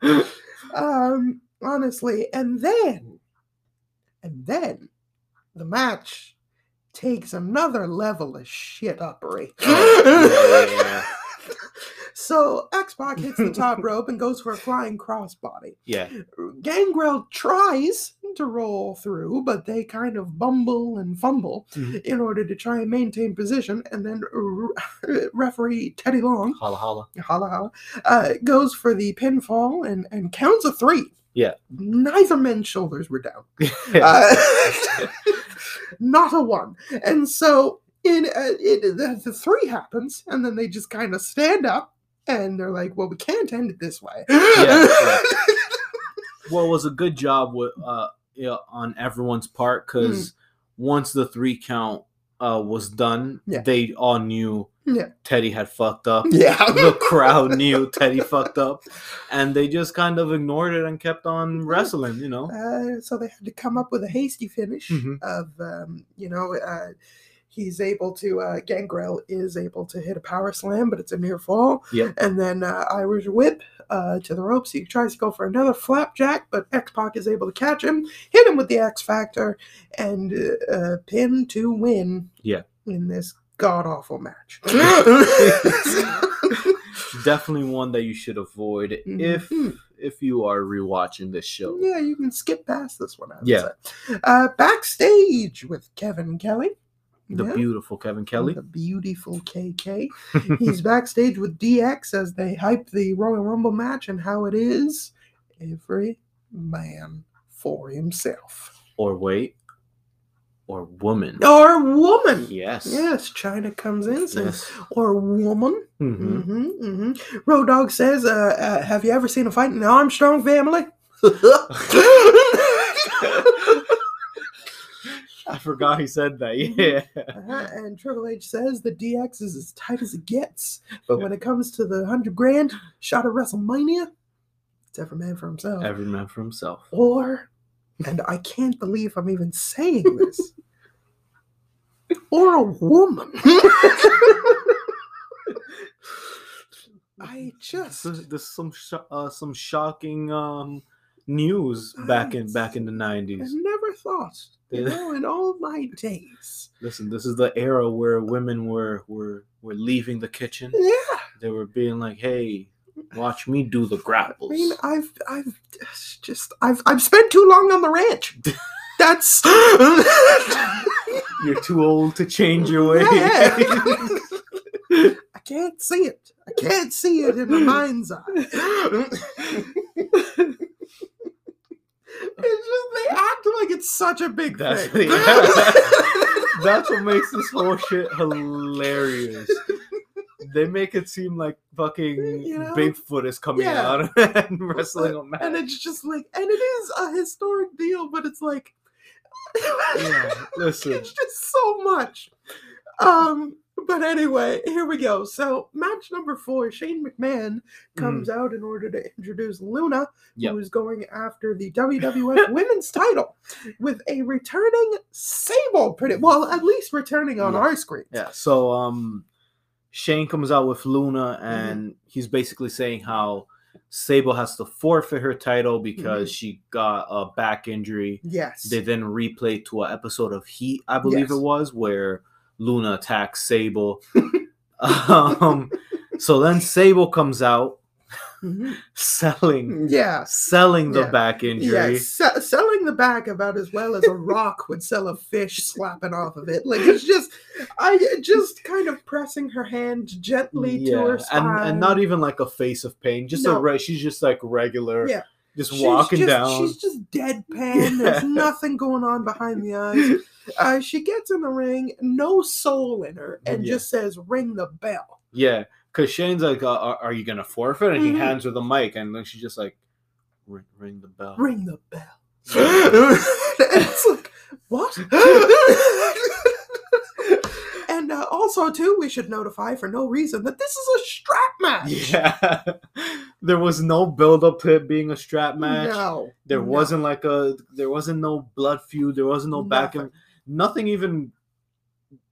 Speaker 2: Yeah.
Speaker 1: um, honestly, and then, and then, the match takes another level of shit uppery.
Speaker 2: yeah.
Speaker 1: So X Pac hits the top rope and goes for a flying crossbody.
Speaker 2: yeah.
Speaker 1: Gangrel tries to roll through, but they kind of bumble and fumble
Speaker 2: Mhm.
Speaker 1: in order to try and maintain position. And then r- referee Teddy Long,
Speaker 2: Holla holla.
Speaker 1: holla holla, uh, goes for the pinfall and, and counts a three.
Speaker 2: Yeah.
Speaker 1: Neither man's shoulders were down. Uh, not a one. And so in uh, it, the, the three happens, and then they just kind of stand up, and they're like, "Well, we can't end it this way."
Speaker 2: yeah. well, it was a good job with uh yeah, on everyone's part because once the three count uh was done,
Speaker 1: Yeah.
Speaker 2: they all knew
Speaker 1: Yeah.
Speaker 2: Teddy had fucked up.
Speaker 1: yeah.
Speaker 2: the crowd knew Teddy fucked up, and they just kind of ignored it and kept on wrestling. You know.
Speaker 1: Uh, so they had to come up with a hasty finish
Speaker 2: Mhm.
Speaker 1: of, um, you know, uh, he's able to, uh, Gangrel is able to hit a power slam, but it's a near fall.
Speaker 2: Yep.
Speaker 1: And then uh, Irish whip uh, to the ropes. He tries to go for another flapjack, but X Pac is able to catch him, hit him with the X Factor, and uh, uh, pin to win
Speaker 2: Yeah.
Speaker 1: in this god awful match.
Speaker 2: Definitely one that you should avoid if
Speaker 1: Mhm.
Speaker 2: if you are rewatching this show.
Speaker 1: Yeah, you can skip past this one. I
Speaker 2: Yeah.
Speaker 1: Uh, backstage with Kevin Kelly.
Speaker 2: The
Speaker 1: Yeah,
Speaker 2: beautiful Kevin Kelly.
Speaker 1: The beautiful KK. He's backstage with DX as they hype the Royal Rumble match and how it is every man for himself.
Speaker 2: or wait, or woman.
Speaker 1: Or woman.
Speaker 2: Yes.
Speaker 1: Yes, Chyna comes in says,
Speaker 2: Yes.
Speaker 1: or woman.
Speaker 2: Mhm.
Speaker 1: hmm hmm Road Dog says, uh, uh, "Have you ever seen a fight in the Armstrong family?"
Speaker 2: I forgot he said that. Yeah.
Speaker 1: Uh-huh, and Triple H says the DX is as tight as it gets, but when it comes to the hundred grand shot at WrestleMania, it's every man for himself.
Speaker 2: Every man for himself.
Speaker 1: or, and I can't believe I'm even saying this, or a woman. I just
Speaker 2: is some sho- uh, some shocking um news back in back in the
Speaker 1: I
Speaker 2: nineties.
Speaker 1: never thought, you know, in all my days.
Speaker 2: Listen, this is the era where women were were were leaving the kitchen.
Speaker 1: Yeah.
Speaker 2: They were being like, "Hey, watch me do the grapples."
Speaker 1: I mean, I've, I've just, I've, I've spent too long on the ranch. That's.
Speaker 2: You're too old to change your way.
Speaker 1: Yeah. I can't see it. I can't see it in my mind's eye. It's just they act like it's such a big
Speaker 2: That's-
Speaker 1: thing.
Speaker 2: yeah. That's what makes this whole shit hilarious. They make it seem like fucking
Speaker 1: You know?
Speaker 2: Bigfoot is coming
Speaker 1: Yeah.
Speaker 2: out and wrestling a match.
Speaker 1: and it's just like, and it is a historic deal, but it's like,
Speaker 2: Yeah, listen.
Speaker 1: it's just so much. Um, but anyway, here we go. So match number four, Shane McMahon comes out in order to introduce Luna,
Speaker 2: Mm-hmm. Yep.
Speaker 1: who is going after the WWF Women's Title with a returning Sable. Pretty well, at least returning on
Speaker 2: Yeah.
Speaker 1: our screen.
Speaker 2: Yeah. So um Shane comes out with
Speaker 1: Mm-hmm.
Speaker 2: Luna and he's basically saying how Sable has to forfeit her title because
Speaker 1: Mm-hmm.
Speaker 2: she got a back injury.
Speaker 1: Yes.
Speaker 2: They then replay to an episode of Heat, I believe
Speaker 1: Yes.
Speaker 2: it was, where Luna attacks Sable. um so then Sable comes out
Speaker 1: Mhm.
Speaker 2: selling
Speaker 1: Yes.
Speaker 2: selling the
Speaker 1: Yeah.
Speaker 2: back injury.
Speaker 1: Yeah, se- selling the back about as well as a rock would sell a fish slapping off of it. Like it's just, I just kind of pressing her hand gently to her
Speaker 2: and
Speaker 1: spine.
Speaker 2: and not even like a face of pain, just a
Speaker 1: No.
Speaker 2: re- she's just like regular,
Speaker 1: Yeah.
Speaker 2: Just
Speaker 1: She's
Speaker 2: walking
Speaker 1: just-
Speaker 2: down.
Speaker 1: She's just deadpan. There's nothing going on behind the eyes. Uh, she gets in the ring, no soul in her, and
Speaker 2: Yeah.
Speaker 1: just says, "Ring the bell."
Speaker 2: Yeah, because Shane's like, uh, are, "Are you gonna forfeit?" And
Speaker 1: Mhm.
Speaker 2: he hands her the mic, and then she's just like, "Ring, ring the bell."
Speaker 1: Ring the bell. And it's like, what? And uh, also, too, we should notify for no reason that this is a strap match.
Speaker 2: Yeah, there was no build up to it being a strap match.
Speaker 1: No,
Speaker 2: There
Speaker 1: no,
Speaker 2: wasn't like a, there wasn't no blood feud. There wasn't no back and
Speaker 1: nothing.
Speaker 2: nothing even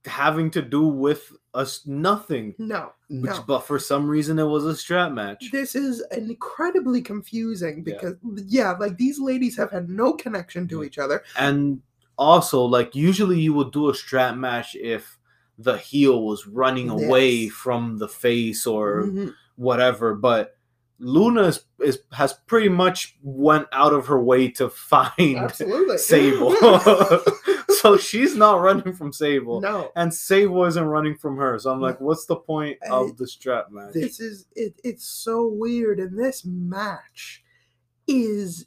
Speaker 2: having to do with us nothing.
Speaker 1: No,
Speaker 2: Which,
Speaker 1: no.
Speaker 2: but for some reason, it was a strap match.
Speaker 1: This is incredibly confusing
Speaker 2: Yeah.
Speaker 1: because, yeah, like these ladies have had no connection to
Speaker 2: Yeah.
Speaker 1: each other.
Speaker 2: And also, like usually, you would do a strap match if the heel was running away from the face or
Speaker 1: Mhm.
Speaker 2: whatever. But Luna is, is has pretty much went out of her way to find
Speaker 1: Absolutely.
Speaker 2: Sable. so she's not running from Sable.
Speaker 1: no.
Speaker 2: And Sable isn't running from her. So I'm like, what's the point
Speaker 1: Uh,
Speaker 2: of the strap match?
Speaker 1: This is it, it's so weird, and this match is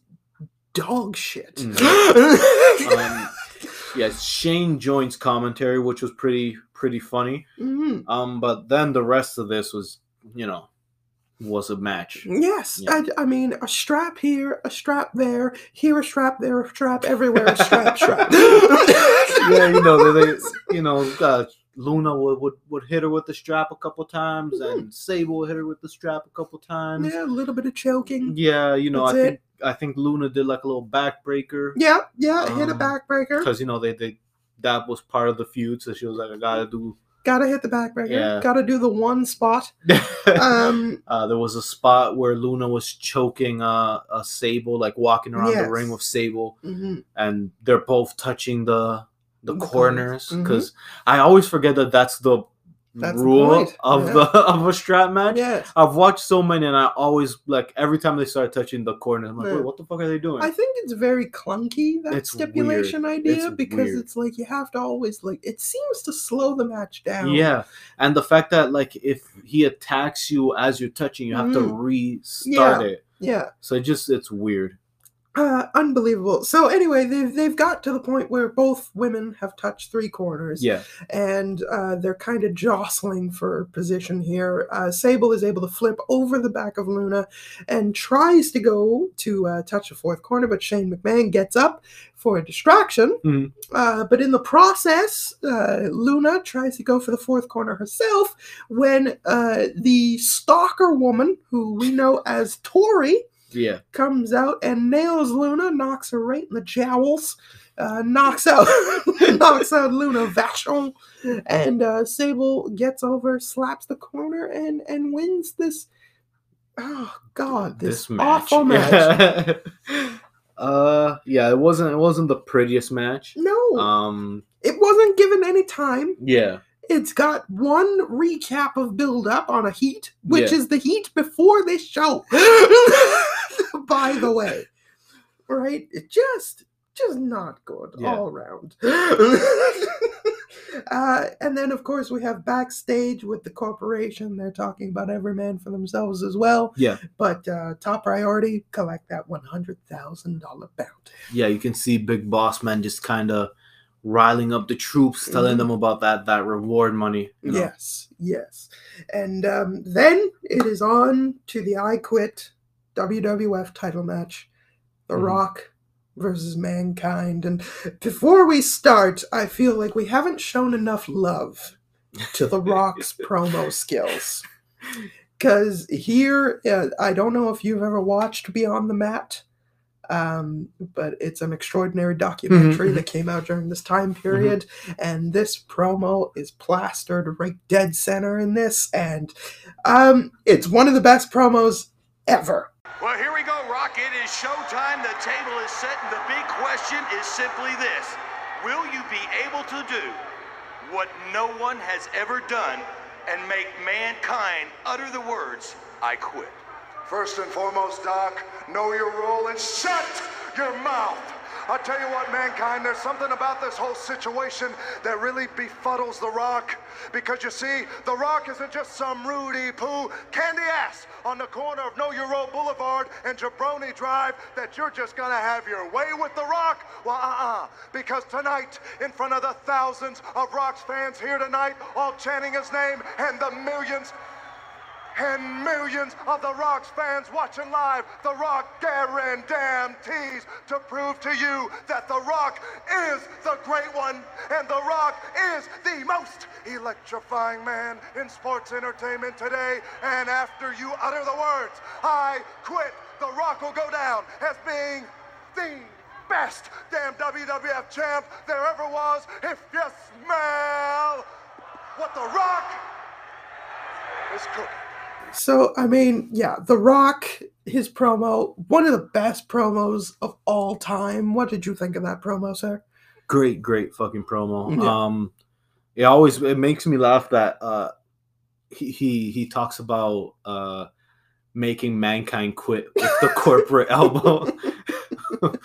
Speaker 1: dog shit.
Speaker 2: Mm. um, yes, Shane joins commentary, which was pretty pretty funny.
Speaker 1: Mhm.
Speaker 2: Um, but then the rest of this was, you know, was a match.
Speaker 1: Yes,
Speaker 2: Yeah.
Speaker 1: I, I mean a strap here, a strap there, here a strap, there a strap, everywhere a strap, strap.
Speaker 2: yeah, you know, they, they you know, uh, Luna would, would would hit her with the strap a couple times, and Sable hit her with the strap a couple times.
Speaker 1: Mm-hmm. yeah, a little bit of choking.
Speaker 2: Yeah, you know,
Speaker 1: That's
Speaker 2: I
Speaker 1: it.
Speaker 2: think I think Luna did like a little backbreaker
Speaker 1: Yeah, yeah, hit a
Speaker 2: Um,
Speaker 1: backbreaker.
Speaker 2: because you know they they that was part of the feud, so she was like, I gotta do.
Speaker 1: Gotta hit the backbreaker.
Speaker 2: Yeah.
Speaker 1: Gotta do the one spot. Um,
Speaker 2: uh, there was a spot where Luna was choking uh, a Sable, like walking around
Speaker 1: Yes.
Speaker 2: the ring with Sable,
Speaker 1: mhm.
Speaker 2: and they're both touching the the,
Speaker 1: The
Speaker 2: corners because I always forget that that's the
Speaker 1: That's
Speaker 2: rule
Speaker 1: point,
Speaker 2: of
Speaker 1: yeah.
Speaker 2: the of a strap match.
Speaker 1: Yes.
Speaker 2: I've watched so many, and I always like every time they start touching the corner, I'm like,
Speaker 1: Yeah.
Speaker 2: wait, what the fuck are they doing?
Speaker 1: I think it's very clunky that
Speaker 2: It's
Speaker 1: stipulation idea
Speaker 2: It's
Speaker 1: because
Speaker 2: weird.
Speaker 1: it's like you have to always like it seems to slow the match down.
Speaker 2: Yeah, and the fact that like if he attacks you as you're touching, you have to
Speaker 1: Mm.
Speaker 2: restart
Speaker 1: Yeah.
Speaker 2: it.
Speaker 1: Yeah.
Speaker 2: So it just it's weird.
Speaker 1: Uh, unbelievable. So anyway, they've they've got to the point where both women have touched three corners.
Speaker 2: Yeah,
Speaker 1: and uh, they're kind of jostling for position here. Uh, Sable is able to flip over the back of Luna and tries to go to uh, touch the fourth corner, but Shane McMahon gets up for a distraction.
Speaker 2: Mhm.
Speaker 1: Uh, but in the process, uh, Luna tries to go for the fourth corner herself when uh, the stalker woman, who we know as Tori,
Speaker 2: yeah.
Speaker 1: comes out and nails Luna, knocks her right in the jowls, uh, knocks out knocks out Luna Vachon, and uh, Sable gets over, slaps the corner, and and wins this. Oh God, this, match awful match.
Speaker 2: Yeah. uh, yeah, it wasn't it wasn't the prettiest match.
Speaker 1: No,
Speaker 2: Um,
Speaker 1: it wasn't given any time.
Speaker 2: yeah,
Speaker 1: It's got one recap of build up on a heat, which
Speaker 2: Yeah.
Speaker 1: is the heat before this show. By the way, right? It just, just not good
Speaker 2: Yeah.
Speaker 1: all around. uh, and then, of course, we have backstage with the corporation. They're talking about every man for themselves as well.
Speaker 2: yeah,
Speaker 1: But uh, top priority: collect that one hundred thousand dollar bounty.
Speaker 2: yeah. You can see Big Boss Man just kind of riling up the troops, telling
Speaker 1: Mhm.
Speaker 2: them about that that reward money. you know?
Speaker 1: Yes, yes. And um, then it is on to the I Quit WWF title match The
Speaker 2: Mhm.
Speaker 1: Rock versus Mankind. And before we start, I feel like we haven't shown enough love to The Rock's promo skills. Because here, uh, I don't know if you've ever watched Beyond the Mat. Um, but it's an extraordinary documentary
Speaker 2: mhm.
Speaker 1: that came out during this time period and this promo is plastered right dead center in this and um it's one of the best promos ever
Speaker 4: Well, here we go, Rock. It is showtime. The table is set, and the big question is simply this Will you be able to do what no one has ever done and make mankind utter the words, I quit?
Speaker 5: First and foremost, Doc, know your role and shut your mouth. I tell you what, mankind, there's something about this whole situation that really befuddles The Rock. Because you see, The Rock isn't just some Roody Poo candy ass on the corner of Your Role Boulevard and Jabroni Drive that you're just gonna have your way with The Rock. Well, uh-uh. Because tonight, in front of the thousands of Rock's fans here tonight, all chanting his name, and the millions and millions of The Rock's fans watching live. The Rock guarantees to prove to you that The Rock is the great one, and The Rock is the most electrifying man in sports entertainment today. And after you utter the words, I quit, The Rock will go down as being the best damn WWF champ there ever was. If you smell what The Rock is cooking.
Speaker 1: So, I mean, yeah, The Rock, his promo, one of the best promos of all time. What did you think of that promo, sir?
Speaker 2: great great fucking promo
Speaker 1: Yeah.
Speaker 2: um it always it makes me laugh that uh he he, he talks about uh making mankind quit with the corporate elbow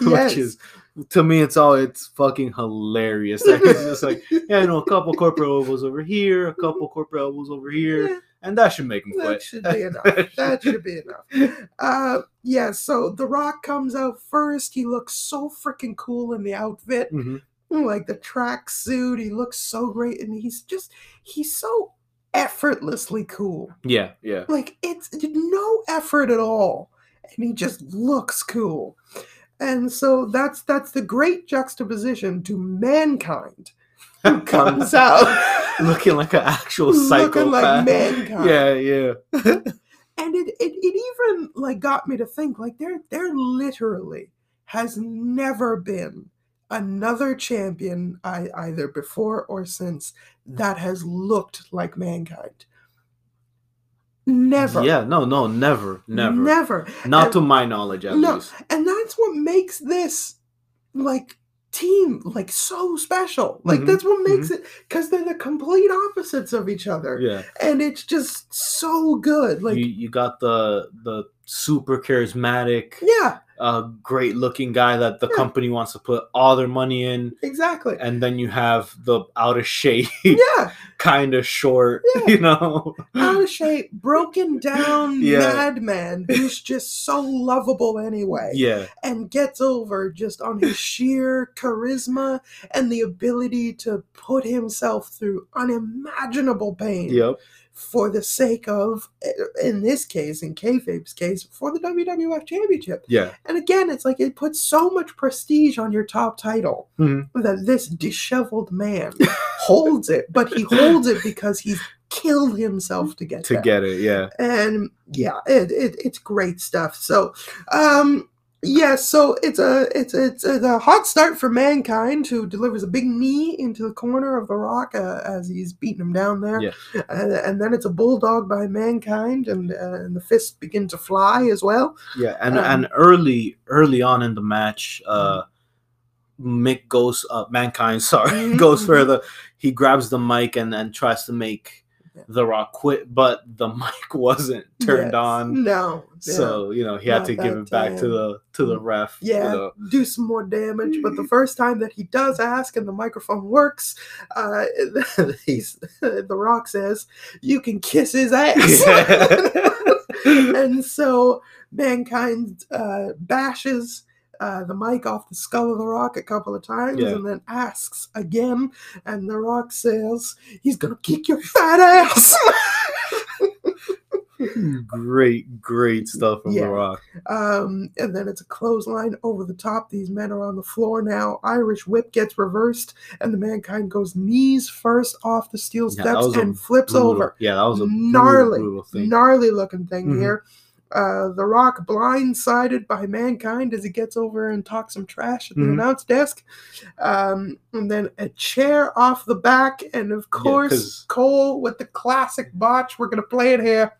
Speaker 1: Yes.
Speaker 2: which is to me it's all it's fucking hilarious Like, it's just like yeah you know a couple corporate elbows over here a couple corporate elbows over here
Speaker 1: Yeah,
Speaker 2: and that should make him
Speaker 1: that
Speaker 2: quit
Speaker 1: should be enough. That should be enough. Uh, yeah, so The Rock comes out first. He looks so freaking cool in the outfit.
Speaker 2: Mhm.
Speaker 1: like the track suit. He looks so great, and he's just he's so effortlessly cool.
Speaker 2: yeah yeah
Speaker 1: Like it's no effort at all, and he just looks cool. And so that's that's the great juxtaposition to mankind, who comes out.
Speaker 2: Looking like an actual
Speaker 1: looking
Speaker 2: psychopath.
Speaker 1: like mankind.
Speaker 2: yeah yeah.
Speaker 1: And it, it it even like got me to think like there there literally has never been another champion I, either before or since that has looked like mankind. Never.
Speaker 2: Yeah, no, no, never, never,
Speaker 1: never.
Speaker 2: Not
Speaker 1: And-
Speaker 2: to my knowledge at
Speaker 1: no
Speaker 2: least.
Speaker 1: and that's what makes this like team like so special. Like
Speaker 2: Mhm,
Speaker 1: that's what makes it because they're the complete opposites of each other.
Speaker 2: Yeah,
Speaker 1: and it's just so good like
Speaker 2: you you got the the super charismatic,
Speaker 1: yeah
Speaker 2: uh, great looking guy that the
Speaker 1: Yeah.
Speaker 2: company wants to put all their money in,
Speaker 1: exactly
Speaker 2: and then you have the out of shape,
Speaker 1: yeah
Speaker 2: kind of short,
Speaker 1: Yeah.
Speaker 2: you know.
Speaker 1: out of shape, broken down
Speaker 2: Yeah.
Speaker 1: madman who's just so lovable anyway,
Speaker 2: yeah,
Speaker 1: and gets over just on his sheer charisma and the ability to put himself through unimaginable pain
Speaker 2: yep,
Speaker 1: for the sake of, in this case, in kayfabe's case, for the WWF Championship.
Speaker 2: yeah,
Speaker 1: And again, it's like it puts so much prestige on your top title
Speaker 2: Mhm.
Speaker 1: that this disheveled man holds it, but he holds it because he's killed himself to get
Speaker 2: to
Speaker 1: that.
Speaker 2: get it, yeah,
Speaker 1: And yeah, it, it it's great stuff. So, um, yeah, so it's a it's it's a, hot start for mankind who delivers a big knee into the corner of the rock uh, as he's beating him down there,
Speaker 2: Yeah.
Speaker 1: and, and then it's a bulldog by mankind, and uh, and the fists begin to fly as well.
Speaker 2: yeah, and
Speaker 1: Um,
Speaker 2: and early early on in the match, uh. Mick goes, uh, mankind, sorry,
Speaker 1: Mhm,
Speaker 2: goes further. He grabs the mic and and tries to make
Speaker 1: Yeah.
Speaker 2: the Rock quit, but the mic wasn't turned
Speaker 1: Yes.
Speaker 2: on.
Speaker 1: No, yeah.
Speaker 2: So you know he had
Speaker 1: Not
Speaker 2: to give it back to the to the ref. you
Speaker 1: yeah,
Speaker 2: know.
Speaker 1: do some more damage. But the first time that he does ask and the microphone works, uh, he's the Rock says, "You can kiss his ass." and so mankind uh, bashes. Uh, the mic off the skull of the rock a couple of times
Speaker 2: Yeah.
Speaker 1: and then asks again and the rock says he's gonna kick your fat ass
Speaker 2: great, great stuff from
Speaker 1: Yeah.
Speaker 2: the Rock.
Speaker 1: Um, and then it's a clothesline over the top. These men are on the floor now. Irish whip gets reversed, and the mankind goes knees first off the steel steps
Speaker 2: a
Speaker 1: and flips
Speaker 2: Brutal-
Speaker 1: over.
Speaker 2: Yeah, that was a
Speaker 1: gnarly,
Speaker 2: brutal, brutal
Speaker 1: gnarly looking thing
Speaker 2: Mhm.
Speaker 1: here. Uh, the Rock blindsided by mankind as he gets over and talks some trash at the
Speaker 2: Mhm.
Speaker 1: announce desk. Um, and then a chair off the back, and of course
Speaker 2: 'cause-
Speaker 1: Cole with the classic botch. We're gonna play it here.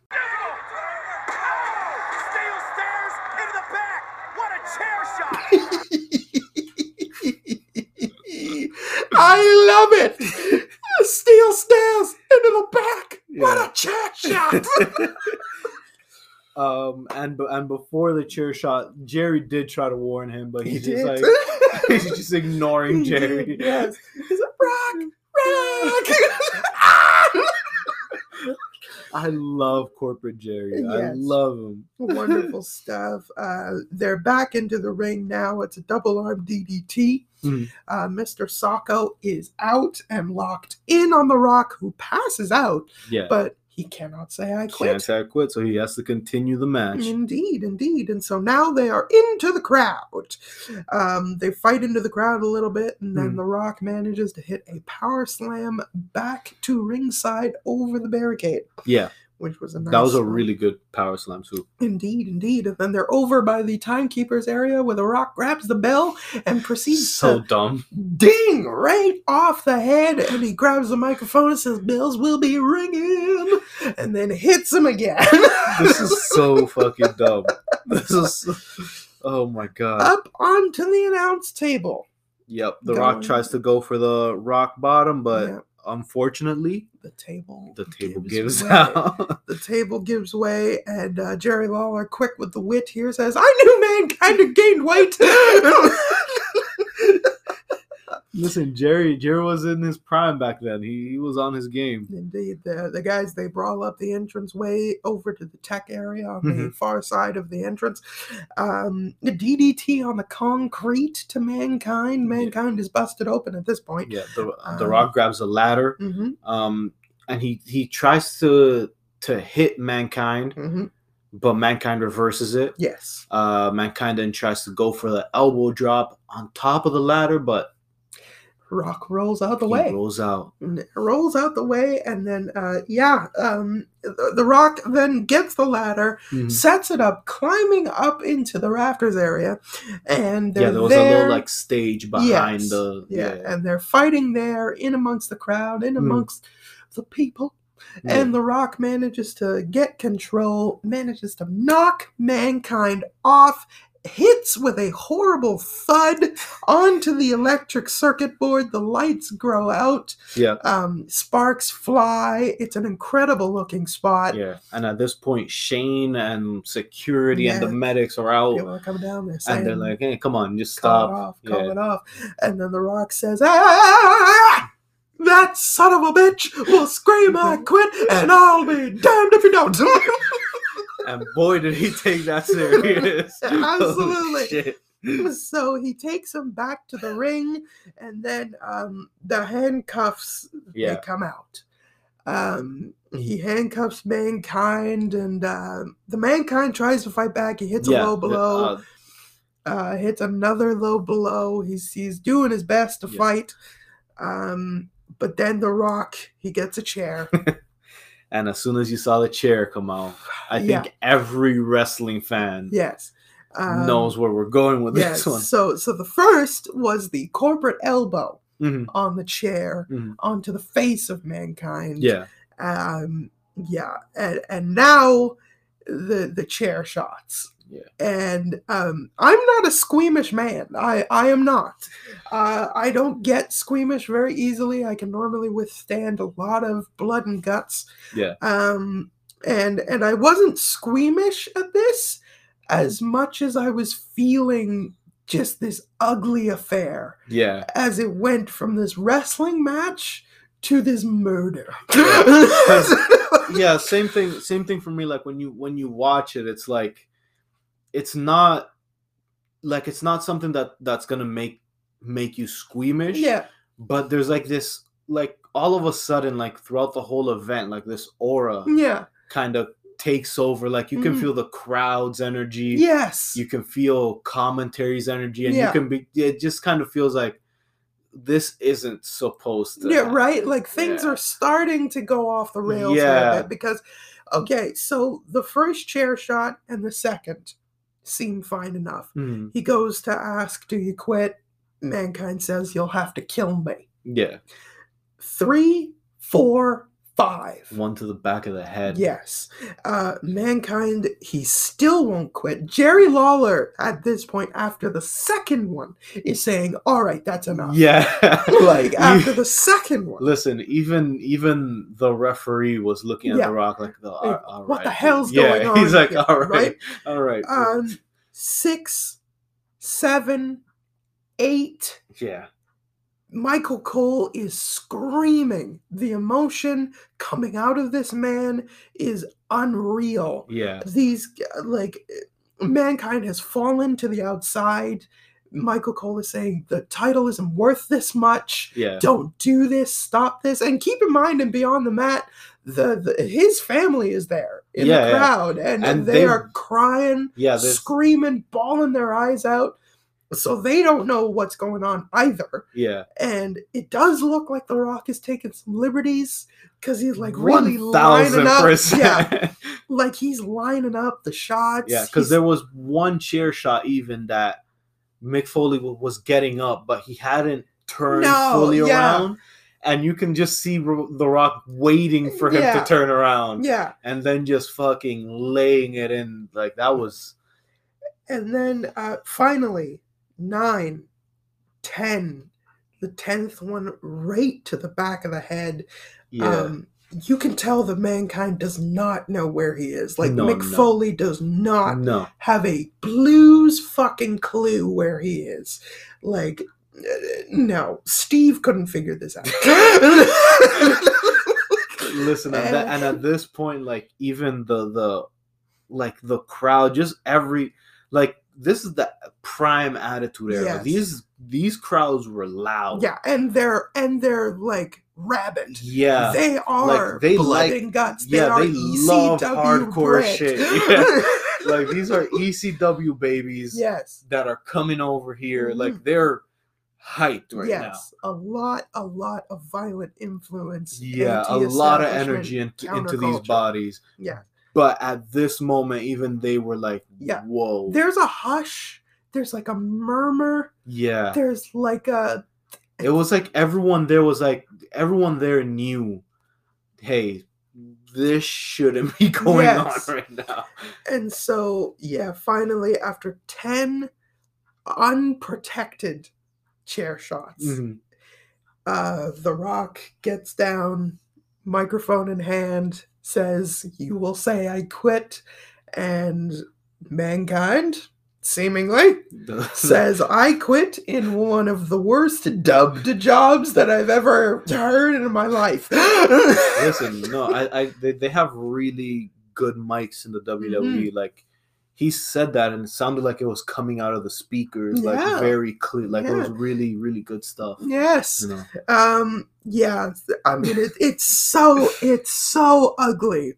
Speaker 4: Steel stairs into the back. What a chair shot.
Speaker 1: I love it. Steel stairs into the back. What a chair shot.
Speaker 2: um, and and before the chair shot, Jerry did try to warn him, but
Speaker 1: he
Speaker 2: he's
Speaker 1: did.
Speaker 2: just like he's just ignoring Jerry.
Speaker 1: yes. He's like, rock, rock.
Speaker 2: I love corporate Jerry. I love him.
Speaker 1: Wonderful stuff. Uh, they're back into the ring now. It's a double arm DDT.
Speaker 2: Mhm.
Speaker 1: Uh, Mr. Socko is out and locked in on the rock, who passes out,
Speaker 2: Yeah,
Speaker 1: but he cannot say I quit.
Speaker 2: can't say I quit, so he has to continue the match.
Speaker 1: Indeed, indeed. And so now they are into the crowd. Um, they fight into the crowd a little bit, and then
Speaker 2: Hmm.
Speaker 1: The Rock manages to hit a power slam back to ringside over the barricade.
Speaker 2: Yeah,
Speaker 1: which was a nice.
Speaker 2: That was a really good power slam too.
Speaker 1: Indeed, indeed. And then they're over by the timekeeper's area where The Rock grabs the bell and proceeds
Speaker 2: So dumb.
Speaker 1: ding right off the head. And he grabs the microphone and says, Bells will be ringing. And then hits him again.
Speaker 2: This is so fucking dumb. This is. Oh my god.
Speaker 1: Up onto the announce table.
Speaker 2: Yep. The
Speaker 1: Going-
Speaker 2: Rock tries to go for the rock bottom, but
Speaker 1: Yeah,
Speaker 2: unfortunately,
Speaker 1: the table.
Speaker 2: the table gives
Speaker 1: way.
Speaker 2: out.
Speaker 1: The table gives way, and uh, Jerry Lawler, quick with the wit here, says, I knew mankind had gained weight.
Speaker 2: Listen, Jerry. Jerry was in his prime back then. He, he was on his game.
Speaker 1: Indeed, the the guys they brawl up the entrance way over to the tech area on the
Speaker 2: Mhm.
Speaker 1: far side of the entrance. Um, the DDT on the concrete to mankind. Mankind is busted open at this point.
Speaker 2: Yeah. The, the
Speaker 1: Um,
Speaker 2: Rock grabs a ladder,
Speaker 1: hmm
Speaker 2: um, and he he tries to to hit mankind,
Speaker 1: hmm
Speaker 2: but mankind reverses it.
Speaker 1: Yes.
Speaker 2: Uh, mankind then tries to go for the elbow drop on top of the ladder, but
Speaker 1: Rock rolls out the
Speaker 2: he
Speaker 1: way.
Speaker 2: rolls out.
Speaker 1: Rolls out the way, and then uh, yeah, um, the, the Rock then gets the ladder,
Speaker 2: Mhm.
Speaker 1: sets it up, climbing up into the rafters area, and
Speaker 2: Yeah, there was
Speaker 1: there.
Speaker 2: a little like stage behind
Speaker 1: Yes,
Speaker 2: the
Speaker 1: yeah, and they're fighting there in amongst the crowd, in
Speaker 2: Mm.
Speaker 1: amongst the people. And The Rock manages to get control, manages to knock mankind off, hits with a horrible thud onto the electric circuit board. The lights grow out,
Speaker 2: yeah,
Speaker 1: um, sparks fly. It's an incredible looking spot.
Speaker 2: yeah. And at this point, Shane and security and the medics are out,
Speaker 1: People are coming down there
Speaker 2: and they're like, "Hey, come on, just stop."
Speaker 1: it off, call
Speaker 2: Yeah.
Speaker 1: it off. And then The Rock says, ah, ah, ah, ah, that son of a bitch will scream I quit and I'll be damned if you don't.
Speaker 2: And boy, did he take that serious!
Speaker 1: Absolutely.
Speaker 2: shit.
Speaker 1: so he takes him back to the ring and then um, the handcuffs
Speaker 2: Yeah.
Speaker 1: they come out. Um, he handcuffs mankind and uh, the mankind tries to fight back. He hits a low blow.
Speaker 2: uh,
Speaker 1: uh, hits another low blow. He's he's doing his best to
Speaker 2: Yeah.
Speaker 1: fight. Um, but then the Rock, he gets a chair.
Speaker 2: and as soon as you saw the chair come out, I think
Speaker 1: Yeah.
Speaker 2: every wrestling fan
Speaker 1: yes, um,
Speaker 2: knows where we're going with
Speaker 1: Yes.
Speaker 2: this one.
Speaker 1: So so the first was the corporate elbow
Speaker 2: Mhm.
Speaker 1: on the chair
Speaker 2: Mhm.
Speaker 1: onto the face of mankind.
Speaker 2: Yeah,
Speaker 1: Um. Yeah. And and now the the chair shots.
Speaker 2: Yeah.
Speaker 1: And um, I'm not a squeamish man. I, I am not. Uh, I don't get squeamish very easily. I can normally withstand a lot of blood and guts.
Speaker 2: yeah,
Speaker 1: Um, and and I wasn't squeamish at this as much as I was feeling just this ugly affair
Speaker 2: yeah.
Speaker 1: as it went from this wrestling match to this murder.
Speaker 2: yeah same thing same thing for me like when you when you watch it it's like it's not like it's not something that that's gonna make make you squeamish
Speaker 1: yeah,
Speaker 2: but there's like this like all of a sudden like throughout the whole event like this aura
Speaker 1: yeah,
Speaker 2: kind of takes over like you can
Speaker 1: Mhm.
Speaker 2: feel the crowd's energy
Speaker 1: yes,
Speaker 2: you can feel commentary's energy and
Speaker 1: Yeah.
Speaker 2: you can be it just kind of feels like this isn't supposed to
Speaker 1: yeah,
Speaker 2: happen.
Speaker 1: right. Like things
Speaker 2: Yeah.
Speaker 1: are starting to go off the rails a
Speaker 2: Yeah.
Speaker 1: little bit because, okay, so the first chair shot and the second seem fine enough.
Speaker 2: Mhm.
Speaker 1: He goes to ask, "Do you quit?" Mankind says, "You'll have to kill me."
Speaker 2: yeah
Speaker 1: Three, four, five.
Speaker 2: one to the back of the head
Speaker 1: Yes. Uh, mankind, he still won't quit. Jerry Lawler, at this point, after the second one, is saying, All right, that's enough.
Speaker 2: Yeah.
Speaker 1: Like, after the second one.
Speaker 2: Listen, even even the referee was looking at
Speaker 1: Yeah.
Speaker 2: the rock like, the, all, all
Speaker 1: what
Speaker 2: right,
Speaker 1: the hell's
Speaker 2: yeah,
Speaker 1: going on
Speaker 2: He's like,
Speaker 1: here,
Speaker 2: all right,
Speaker 1: right?
Speaker 2: all right,
Speaker 1: Um, six, seven, eight.
Speaker 2: yeah,
Speaker 1: Michael Cole is screaming. The emotion coming out of this man is unreal.
Speaker 2: yeah,
Speaker 1: these like mankind has fallen to the outside michael cole is saying the title isn't worth this much
Speaker 2: yeah,
Speaker 1: don't do this stop this and keep in mind and beyond the mat the, the his family is there in
Speaker 2: Yeah,
Speaker 1: the
Speaker 2: yeah.
Speaker 1: crowd and,
Speaker 2: And
Speaker 1: they,
Speaker 2: they-
Speaker 1: are crying
Speaker 2: yeah.
Speaker 1: Screaming bawling their eyes out So they don't know what's going on either.
Speaker 2: Yeah.
Speaker 1: And it does look like The Rock is taking some liberties because he's like really lining up.
Speaker 2: percent.
Speaker 1: Yeah, like he's lining up the shots.
Speaker 2: Yeah, because there was one chair shot even that Mick Foley wa- was getting up, but he hadn't turned
Speaker 1: No,
Speaker 2: fully
Speaker 1: yeah.
Speaker 2: around, and you can just see The Rock waiting for him
Speaker 1: Yeah.
Speaker 2: to turn around,
Speaker 1: yeah.
Speaker 2: and then just fucking laying it in. Like that was
Speaker 1: And then uh, finally, nine, ten, the tenth one right to the back of the head.
Speaker 2: yeah,
Speaker 1: Um, you can tell that mankind does not know where he is. Like
Speaker 2: No,
Speaker 1: Mick
Speaker 2: no.
Speaker 1: Foley does not
Speaker 2: no,
Speaker 1: have a blues fucking clue where he is. Like, uh, no, Steve couldn't figure this out.
Speaker 2: listen, and, that, and at this point, like even the the like the crowd, just every like this is the prime attitude era.
Speaker 1: Yes.
Speaker 2: These these crowds were loud.
Speaker 1: yeah, and they're and they're like rabid.
Speaker 2: yeah.
Speaker 1: They are
Speaker 2: they
Speaker 1: blood
Speaker 2: like-
Speaker 1: and guts. They
Speaker 2: yeah,
Speaker 1: are
Speaker 2: they love
Speaker 1: ECW
Speaker 2: hardcore
Speaker 1: bred.
Speaker 2: shit. Yeah. like these are ECW babies
Speaker 1: yes.
Speaker 2: that are coming over here.
Speaker 1: Mhm.
Speaker 2: Like they're hyped right
Speaker 1: yes, a lot, a lot of violent influence.
Speaker 2: Yeah, a lot of energy into, into these bodies.
Speaker 1: Yeah,
Speaker 2: But at this moment, even they were like,
Speaker 1: Yeah.
Speaker 2: "Whoa,
Speaker 1: there's a hush. There's like a murmur.
Speaker 2: yeah."
Speaker 1: There's like a
Speaker 2: It was like everyone there was like everyone there knew, hey, this shouldn't be going
Speaker 1: Yes.
Speaker 2: on right now.
Speaker 1: And so, yeah, finally, after 10 unprotected chair shots,
Speaker 2: Mhm.
Speaker 1: uh, The Rock gets down, microphone in hand, says, You will say I quit. And Mankind, seemingly, says, I quit in one of the worst dubbed jobs that I've ever heard in my life.
Speaker 2: Listen, no, I, I they, they have really good mics in the WWE.
Speaker 1: Mm-hmm.
Speaker 2: Like he said that, and it sounded like it was coming out of the speakers,
Speaker 1: Yeah.
Speaker 2: like very clear. Like it was really, really good stuff.
Speaker 1: Yes.
Speaker 2: You know,
Speaker 1: Um, yeah, I mean it, it's so it's so ugly.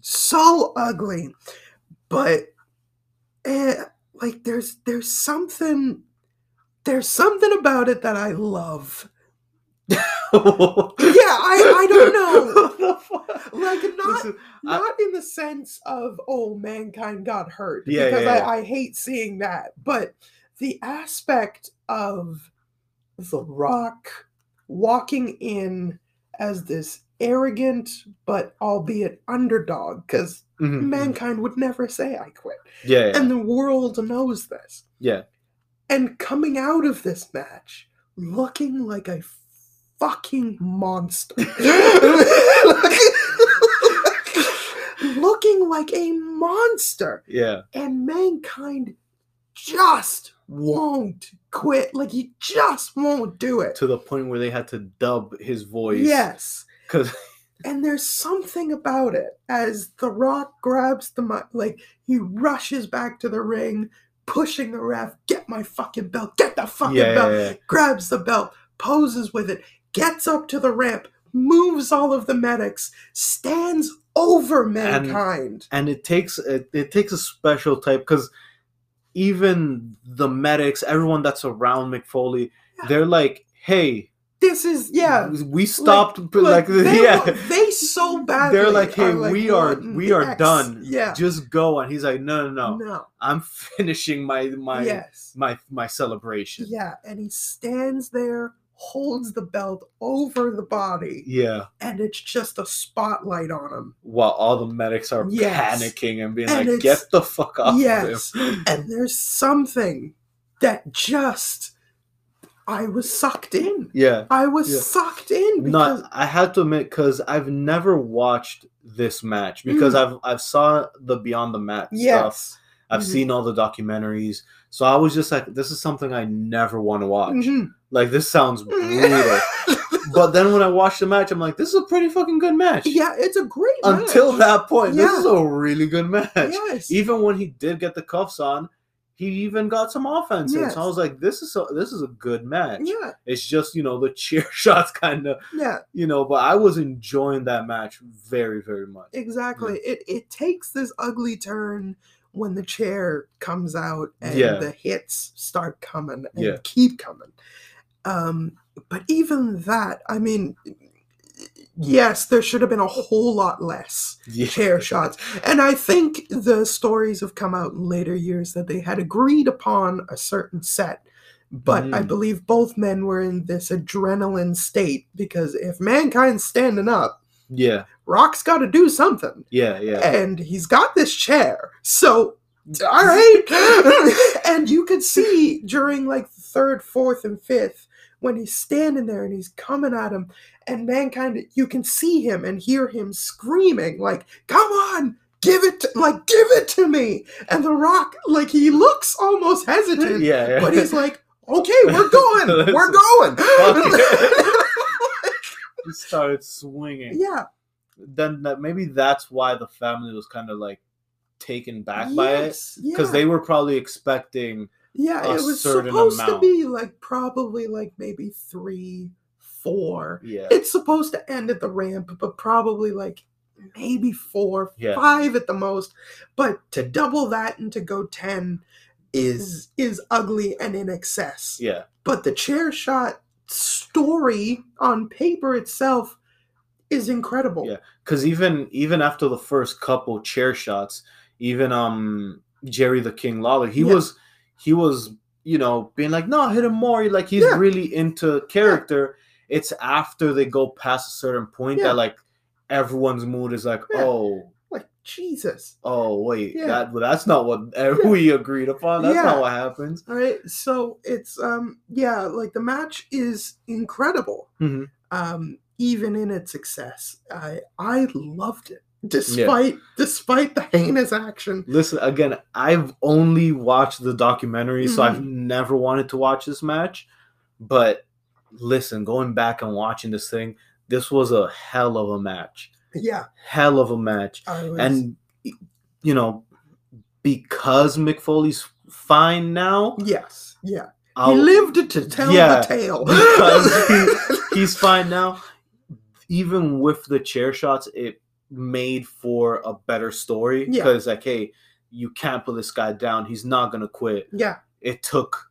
Speaker 1: So ugly. But eh, like there's there's something there's something about it that I love. Yeah, I I don't know. Like not
Speaker 2: Listen, I-
Speaker 1: not in the sense of oh mankind got hurt
Speaker 2: Yeah,
Speaker 1: because
Speaker 2: yeah, yeah.
Speaker 1: I, I hate seeing that but the aspect of the rock walking in as this arrogant but albeit underdog because
Speaker 2: Mhm, mhm.
Speaker 1: mankind would never say i quit
Speaker 2: yeah, yeah,
Speaker 1: and the world knows this
Speaker 2: yeah.
Speaker 1: and coming out of this match looking like a fucking monster. looking like a monster.
Speaker 2: yeah.
Speaker 1: And mankind just won't quit. Like he just won't do it.
Speaker 2: To the point where they had to dub his voice.
Speaker 1: Yes.
Speaker 2: because
Speaker 1: And there's something about it as The Rock grabs the mic, like he rushes back to the ring, pushing the ref, get my fucking belt, get the fucking
Speaker 2: yeah,
Speaker 1: belt,
Speaker 2: yeah, yeah.
Speaker 1: grabs the belt, poses with it, gets up to the ramp, moves all of the medics, stands over mankind.
Speaker 2: and it takes it, it takes a special type because even the medics, everyone that's around Mick Foley,
Speaker 1: Yeah.
Speaker 2: they're like, "Hey,
Speaker 1: this is yeah.
Speaker 2: we stopped." like,
Speaker 1: they,
Speaker 2: yeah,
Speaker 1: they so bad.
Speaker 2: they're like, "Hey,
Speaker 1: are
Speaker 2: we are we are
Speaker 1: X."
Speaker 2: done.
Speaker 1: Yeah.
Speaker 2: just go." And he's like, "No, no, no,
Speaker 1: no.
Speaker 2: I'm finishing my my
Speaker 1: yes.
Speaker 2: my my celebration."
Speaker 1: Yeah, and he stands there, holds the belt over the body,
Speaker 2: Yeah,
Speaker 1: and it's just a spotlight on him.
Speaker 2: while all the medics are
Speaker 1: Yes.
Speaker 2: panicking and being
Speaker 1: And
Speaker 2: like, "Get the fuck off
Speaker 1: yes.
Speaker 2: of him!"
Speaker 1: And there's something that just I was sucked in.
Speaker 2: Yeah,
Speaker 1: I was
Speaker 2: Yeah.
Speaker 1: sucked in because
Speaker 2: not i had to admit because i've never watched this match because i've i've saw the beyond the mat stuff
Speaker 1: Mm. yes.
Speaker 2: i've
Speaker 1: Mhm.
Speaker 2: seen all the documentaries so i was just like this is something i never want to watch
Speaker 1: Mhm.
Speaker 2: Like this sounds brutal but then when i watched the match i'm like this is a pretty fucking good match
Speaker 1: yeah, it's a great match.
Speaker 2: until that point this is a really good match
Speaker 1: Yes.
Speaker 2: even when he did get the cuffs on he even got some offense in.
Speaker 1: Yes.
Speaker 2: so i was like this is so this is a good match
Speaker 1: yeah,
Speaker 2: it's just you know the chair shots kind of
Speaker 1: yeah,
Speaker 2: you know, but I was enjoying that match very, very much.
Speaker 1: exactly. It it takes this ugly turn when the chair comes out and
Speaker 2: Yeah.
Speaker 1: the hits start coming and
Speaker 2: Yeah.
Speaker 1: keep coming. Um, but even that, I mean, yes, there should have been a whole lot less
Speaker 2: Yeah.
Speaker 1: chair shots. And I think the stories have come out in later years that they had agreed upon a certain set. But I
Speaker 2: Mm.
Speaker 1: believe both men were in this adrenaline state because if mankind's standing up,
Speaker 2: Yeah.
Speaker 1: Rock's got to do something.
Speaker 2: Yeah. Yeah.
Speaker 1: And he's got this chair. So, all right. and you could see during like the third, fourth, and fifth when he's standing there and he's coming at him, and mankind, you can see him and hear him screaming, like, come on, give it, to, like, give it to me. And The Rock, like, he looks almost hesitant,
Speaker 2: Yeah. yeah.
Speaker 1: but he's like, okay, we're going, we're going.
Speaker 2: He started swinging.
Speaker 1: yeah,
Speaker 2: Then that maybe that's why the family was kind of like taken back by it because
Speaker 1: yeah.
Speaker 2: they were probably expecting.
Speaker 1: Yeah, it was supposed to be like probably like maybe three, four.
Speaker 2: Yeah.
Speaker 1: It's supposed to end at the ramp, but probably like maybe four,
Speaker 2: Yeah.
Speaker 1: five at the most. But to double that and to go ten is is ugly and in excess.
Speaker 2: Yeah.
Speaker 1: But the chair shot story on paper itself is incredible.
Speaker 2: Yeah. Because even even after the first couple chair shots, even um Jerry the King Lawler, he
Speaker 1: Yeah.
Speaker 2: was he was you know being like, no, hit him more. Like he's
Speaker 1: Yeah.
Speaker 2: really into character. It's after they go past a certain point
Speaker 1: Yeah.
Speaker 2: that like everyone's mood is like,
Speaker 1: Yeah.
Speaker 2: oh.
Speaker 1: Like Jesus.
Speaker 2: Oh wait,
Speaker 1: Yeah.
Speaker 2: that that's not what we agreed upon. That's
Speaker 1: Yeah.
Speaker 2: not what happens.
Speaker 1: All right. So it's um yeah, like the match is incredible.
Speaker 2: Mhm.
Speaker 1: Um even in its success. I I loved it. Despite despite the heinous action.
Speaker 2: Listen again. I've only watched the documentary, so I've
Speaker 1: Mm-hmm.
Speaker 2: never wanted to watch this match. But listen, going back and watching this thing, this was a hell of a match.
Speaker 1: Yeah.
Speaker 2: Hell of a match,
Speaker 1: was
Speaker 2: and you know, because Mick Foley's fine now,
Speaker 1: yes, yeah.
Speaker 2: I'll,
Speaker 1: he lived to tell
Speaker 2: yeah,
Speaker 1: the tale.
Speaker 2: because he's fine now. Even with the chair shots, it made for a better story
Speaker 1: Yeah.
Speaker 2: because, like, hey, you can't put this guy down. He's not gonna quit.
Speaker 1: yeah,
Speaker 2: It took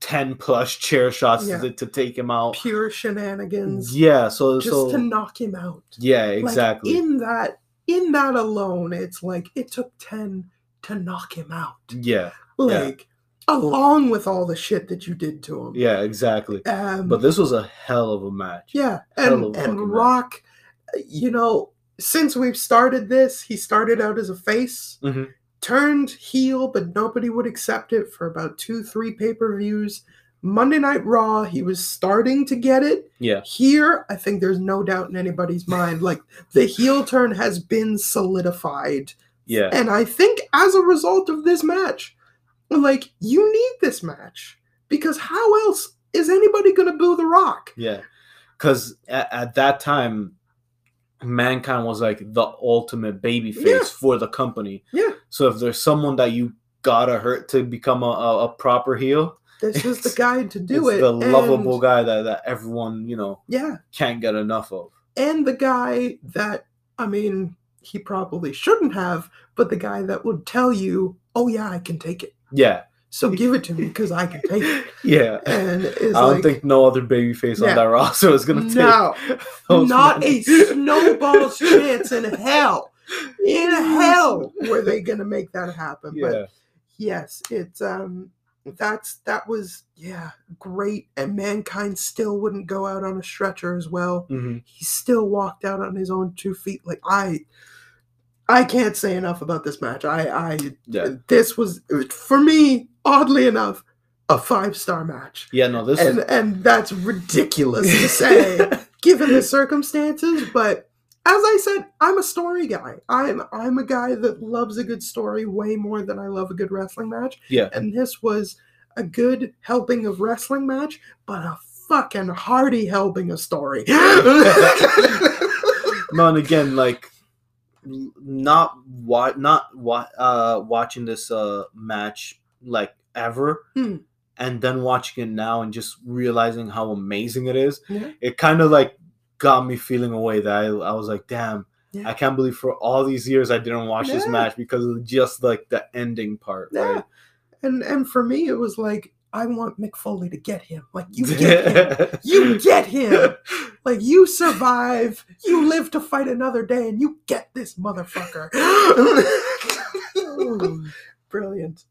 Speaker 2: ten plus chair shots
Speaker 1: Yeah.
Speaker 2: to, to take him out.
Speaker 1: pure shenanigans.
Speaker 2: Yeah, so
Speaker 1: Just
Speaker 2: so
Speaker 1: to knock him out.
Speaker 2: yeah,
Speaker 1: Like,
Speaker 2: exactly.
Speaker 1: in that in that alone, it's like it took ten to knock him out.
Speaker 2: yeah,
Speaker 1: Like along with all the shit that you did to him.
Speaker 2: yeah, exactly.
Speaker 1: Um,
Speaker 2: But this was a hell of a match.
Speaker 1: Yeah,
Speaker 2: Hell
Speaker 1: and and
Speaker 2: fucking match.
Speaker 1: Rock, you know, since we've started this, he started out as a face,
Speaker 2: Mhm.
Speaker 1: turned heel, but nobody would accept it for about two, three pay per views. Monday Night Raw, he was starting to get it.
Speaker 2: Yeah,
Speaker 1: Here, I think there's no doubt in anybody's mind. Like the heel turn has been solidified,
Speaker 2: yeah,
Speaker 1: and I think as a result of this match, like you need this match because how else is anybody going to boo The Rock?
Speaker 2: yeah. Because at, at that time, mankind was like the ultimate baby face
Speaker 1: Yeah.
Speaker 2: for the company.
Speaker 1: Yeah.
Speaker 2: So if there's someone that you gotta hurt to become a, a, a proper heel,
Speaker 1: This is the guy to do it.
Speaker 2: the lovable guy that, that everyone you know
Speaker 1: Yeah,
Speaker 2: can't get enough of.
Speaker 1: and the guy that I mean, he probably shouldn't have, but the guy that would tell you, "Oh yeah, I can take it."
Speaker 2: Yeah,
Speaker 1: So give it to me because I can take it.
Speaker 2: yeah.
Speaker 1: And it's
Speaker 2: I don't
Speaker 1: like,
Speaker 2: think no other babyface
Speaker 1: Yeah.
Speaker 2: on that roster is gonna take
Speaker 1: no,
Speaker 2: those
Speaker 1: not a
Speaker 2: money.
Speaker 1: snowball's chance in hell. In hell, were they going to make that happen? But
Speaker 2: Yeah,
Speaker 1: yes, it's um, that's that was yeah great, and mankind still wouldn't go out on a stretcher as well.
Speaker 2: Mhm.
Speaker 1: he still walked out on his own two feet. Like I, I can't say enough about this match. I, I,
Speaker 2: yeah,
Speaker 1: this was for me, oddly enough, a five star match,
Speaker 2: yeah. No, this
Speaker 1: and
Speaker 2: is
Speaker 1: and that's ridiculous to say given the circumstances. But as I said, I'm a story guy. I'm I'm a guy that loves a good story way more than I love a good wrestling match.
Speaker 2: Yeah.
Speaker 1: and this was a good helping of wrestling match, but a fucking hearty helping of story.
Speaker 2: no, and again, like not wa- not wa- uh watching this uh match like ever,
Speaker 1: Hmm.
Speaker 2: and then watching it now and just realizing how amazing it is.
Speaker 1: Yeah.
Speaker 2: It kind of like got me feeling a way that I, I was like, damn,
Speaker 1: Yeah.
Speaker 2: I can't believe for all these years I didn't watch this match because of just like the ending part.
Speaker 1: Yeah.
Speaker 2: Right?
Speaker 1: And and for me, it was like I want Mick Foley to get him. Like you get him. You get him. Like you survive. You live to fight another day, and you get this motherfucker. Brilliant.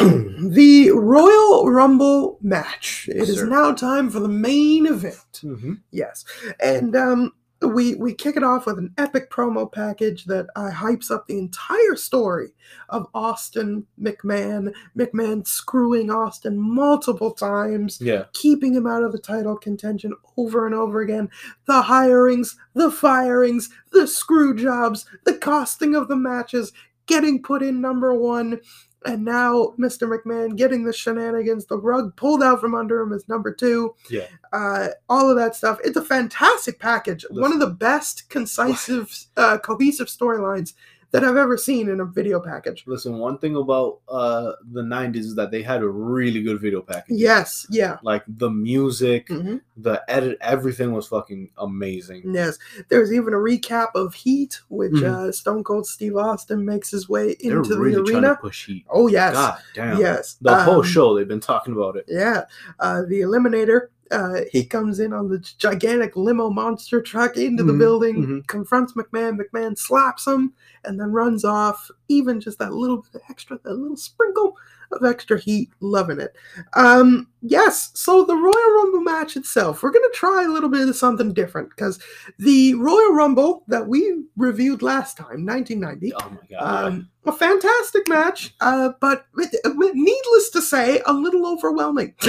Speaker 1: the Royal Rumble match. It is
Speaker 2: Sir.
Speaker 1: now time for the main event.
Speaker 2: Mhm.
Speaker 1: Yes, and um, we we kick it off with an epic promo package that uh, hypes up the entire story of Austin McMahon. McMahon screwing Austin multiple times
Speaker 2: Yeah.
Speaker 1: keeping him out of the title contention over and over again. The hirings, the firings, the screw jobs, the costing of the matches, getting put in number one, and now Mr. McMahon getting the shenanigans, the rug pulled out from under him as number two.
Speaker 2: Yeah.
Speaker 1: Uh, all of that stuff. It's a fantastic package. One of the best, concise, uh, cohesive storylines that I've ever seen in a video package.
Speaker 2: Listen, one thing about uh the '90s is that they had a really good video package.
Speaker 1: Yes, yeah.
Speaker 2: Like the music,
Speaker 1: Mhm.
Speaker 2: the edit, everything was fucking amazing.
Speaker 1: Yes, there's even a recap of Heat, which
Speaker 2: Mhm.
Speaker 1: uh, Stone Cold Steve Austin makes his way into They're
Speaker 2: really
Speaker 1: the
Speaker 2: trying to
Speaker 1: arena.
Speaker 2: push heat.
Speaker 1: Oh yes,
Speaker 2: God damn.
Speaker 1: yes.
Speaker 2: The whole
Speaker 1: Um,
Speaker 2: show they've been talking about it.
Speaker 1: Yeah, uh, the Eliminator. Uh, he comes in on the gigantic limo monster truck into the
Speaker 2: Mhm,
Speaker 1: building,
Speaker 2: mhm.
Speaker 1: confronts McMahon. McMahon slaps him, and then runs off. Even just that little bit of extra, that little sprinkle of extra heat. Loving it. Um, yes. So the Royal Rumble match itself, we're gonna try a little bit of something different because the Royal Rumble that we reviewed last time, 1990.
Speaker 2: Oh my god.
Speaker 1: Um, a fantastic match, uh, but with- with- needless to say, a little overwhelming.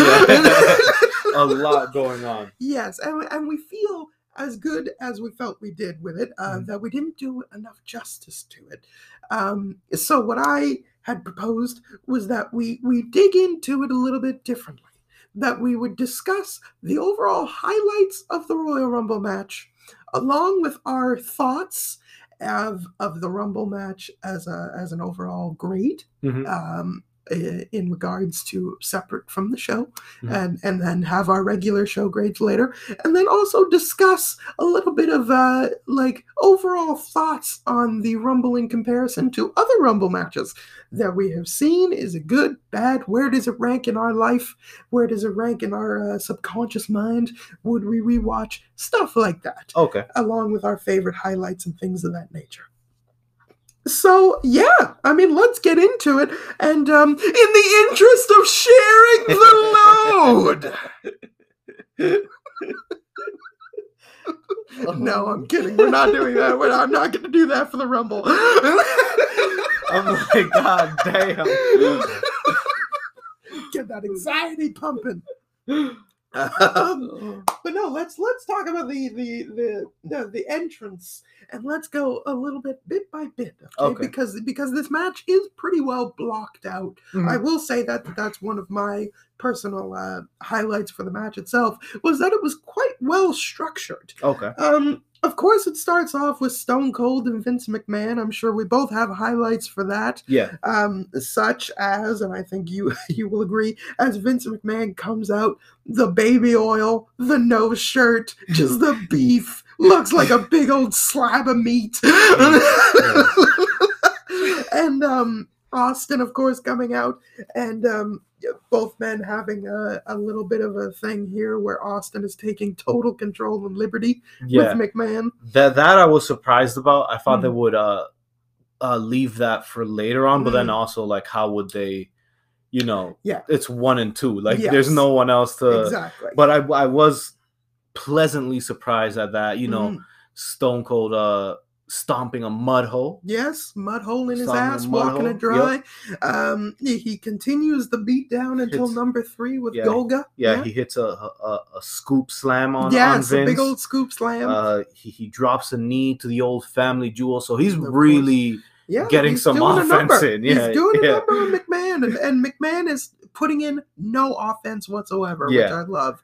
Speaker 2: a lot going on.
Speaker 1: yes, and, and we feel as good as we felt we did with it, uh,
Speaker 2: Mhm.
Speaker 1: that we didn't do enough justice to it. Um, so what I had proposed was that we we dig into it a little bit differently. That we would discuss the overall highlights of the Royal Rumble match, along with our thoughts of of the Rumble match as a as an overall grade
Speaker 2: Mhm.
Speaker 1: um, in regards to separate from the show,
Speaker 2: Mhm.
Speaker 1: and and then have our regular show grades later, and then also discuss a little bit of uh, like overall thoughts on the Rumble in comparison to other Rumble matches that we have seen. Is it good, bad? Where does it rank in our life? Where does it rank in our uh, subconscious mind? Would we rewatch stuff like that?
Speaker 2: Okay.
Speaker 1: along with our favorite highlights and things of that nature. So yeah, I mean, let's get into it. And um, in the interest of sharing the load. no, I'm kidding. We're not doing that. We're not, I'm not going to do that for the Rumble.
Speaker 2: oh my god damn.
Speaker 1: Get that anxiety pumping. Um, but no, let's let's talk about the the the the, the entrance and let's go a little bit bit by bit, okay?
Speaker 2: Okay.
Speaker 1: Because because this match is pretty well blocked out.
Speaker 2: Mhm.
Speaker 1: I will say that that's one of my personal uh, highlights for the match itself was that it was quite well structured.
Speaker 2: Okay.
Speaker 1: Um, of course, it starts off with Stone Cold and Vince McMahon. I'm sure we both have highlights for that
Speaker 2: Yeah.
Speaker 1: um, such as, and I think you you will agree, as Vince McMahon comes out, the baby oil, the no shirt, just the beef looks like a big old slab of meat, and um, Austin, of course, coming out, and um, both men having a, a little bit of a thing here where Austin is taking total control and liberty
Speaker 2: Yeah.
Speaker 1: with McMahon.
Speaker 2: That that I was surprised about. I thought they
Speaker 1: Mm.
Speaker 2: would uh uh leave that for later on, but then
Speaker 1: Mm.
Speaker 2: also like how would they you know
Speaker 1: Yeah.
Speaker 2: it's one and two. Like there's no one else to
Speaker 1: exactly.
Speaker 2: but I I was pleasantly surprised at that, you know,
Speaker 1: Mhm.
Speaker 2: Stone Cold uh stomping a mud hole.
Speaker 1: Yes, mud hole in his
Speaker 2: Stomping a
Speaker 1: ass, walking
Speaker 2: hole,
Speaker 1: it dry. Um, he, continues the beat down until
Speaker 2: Hits-
Speaker 1: number three with
Speaker 2: yeah,
Speaker 1: Golga.
Speaker 2: Yeah, he hits a, a a scoop slam on, on
Speaker 1: yes, a big old scoop slam.
Speaker 2: uh, he, he drops a knee to the old family jewel, so he's really
Speaker 1: yeah,
Speaker 2: getting some offense in, yeah,
Speaker 1: he's doing a number on McMahon, and, and McMahon is putting in no offense whatsoever, which I love.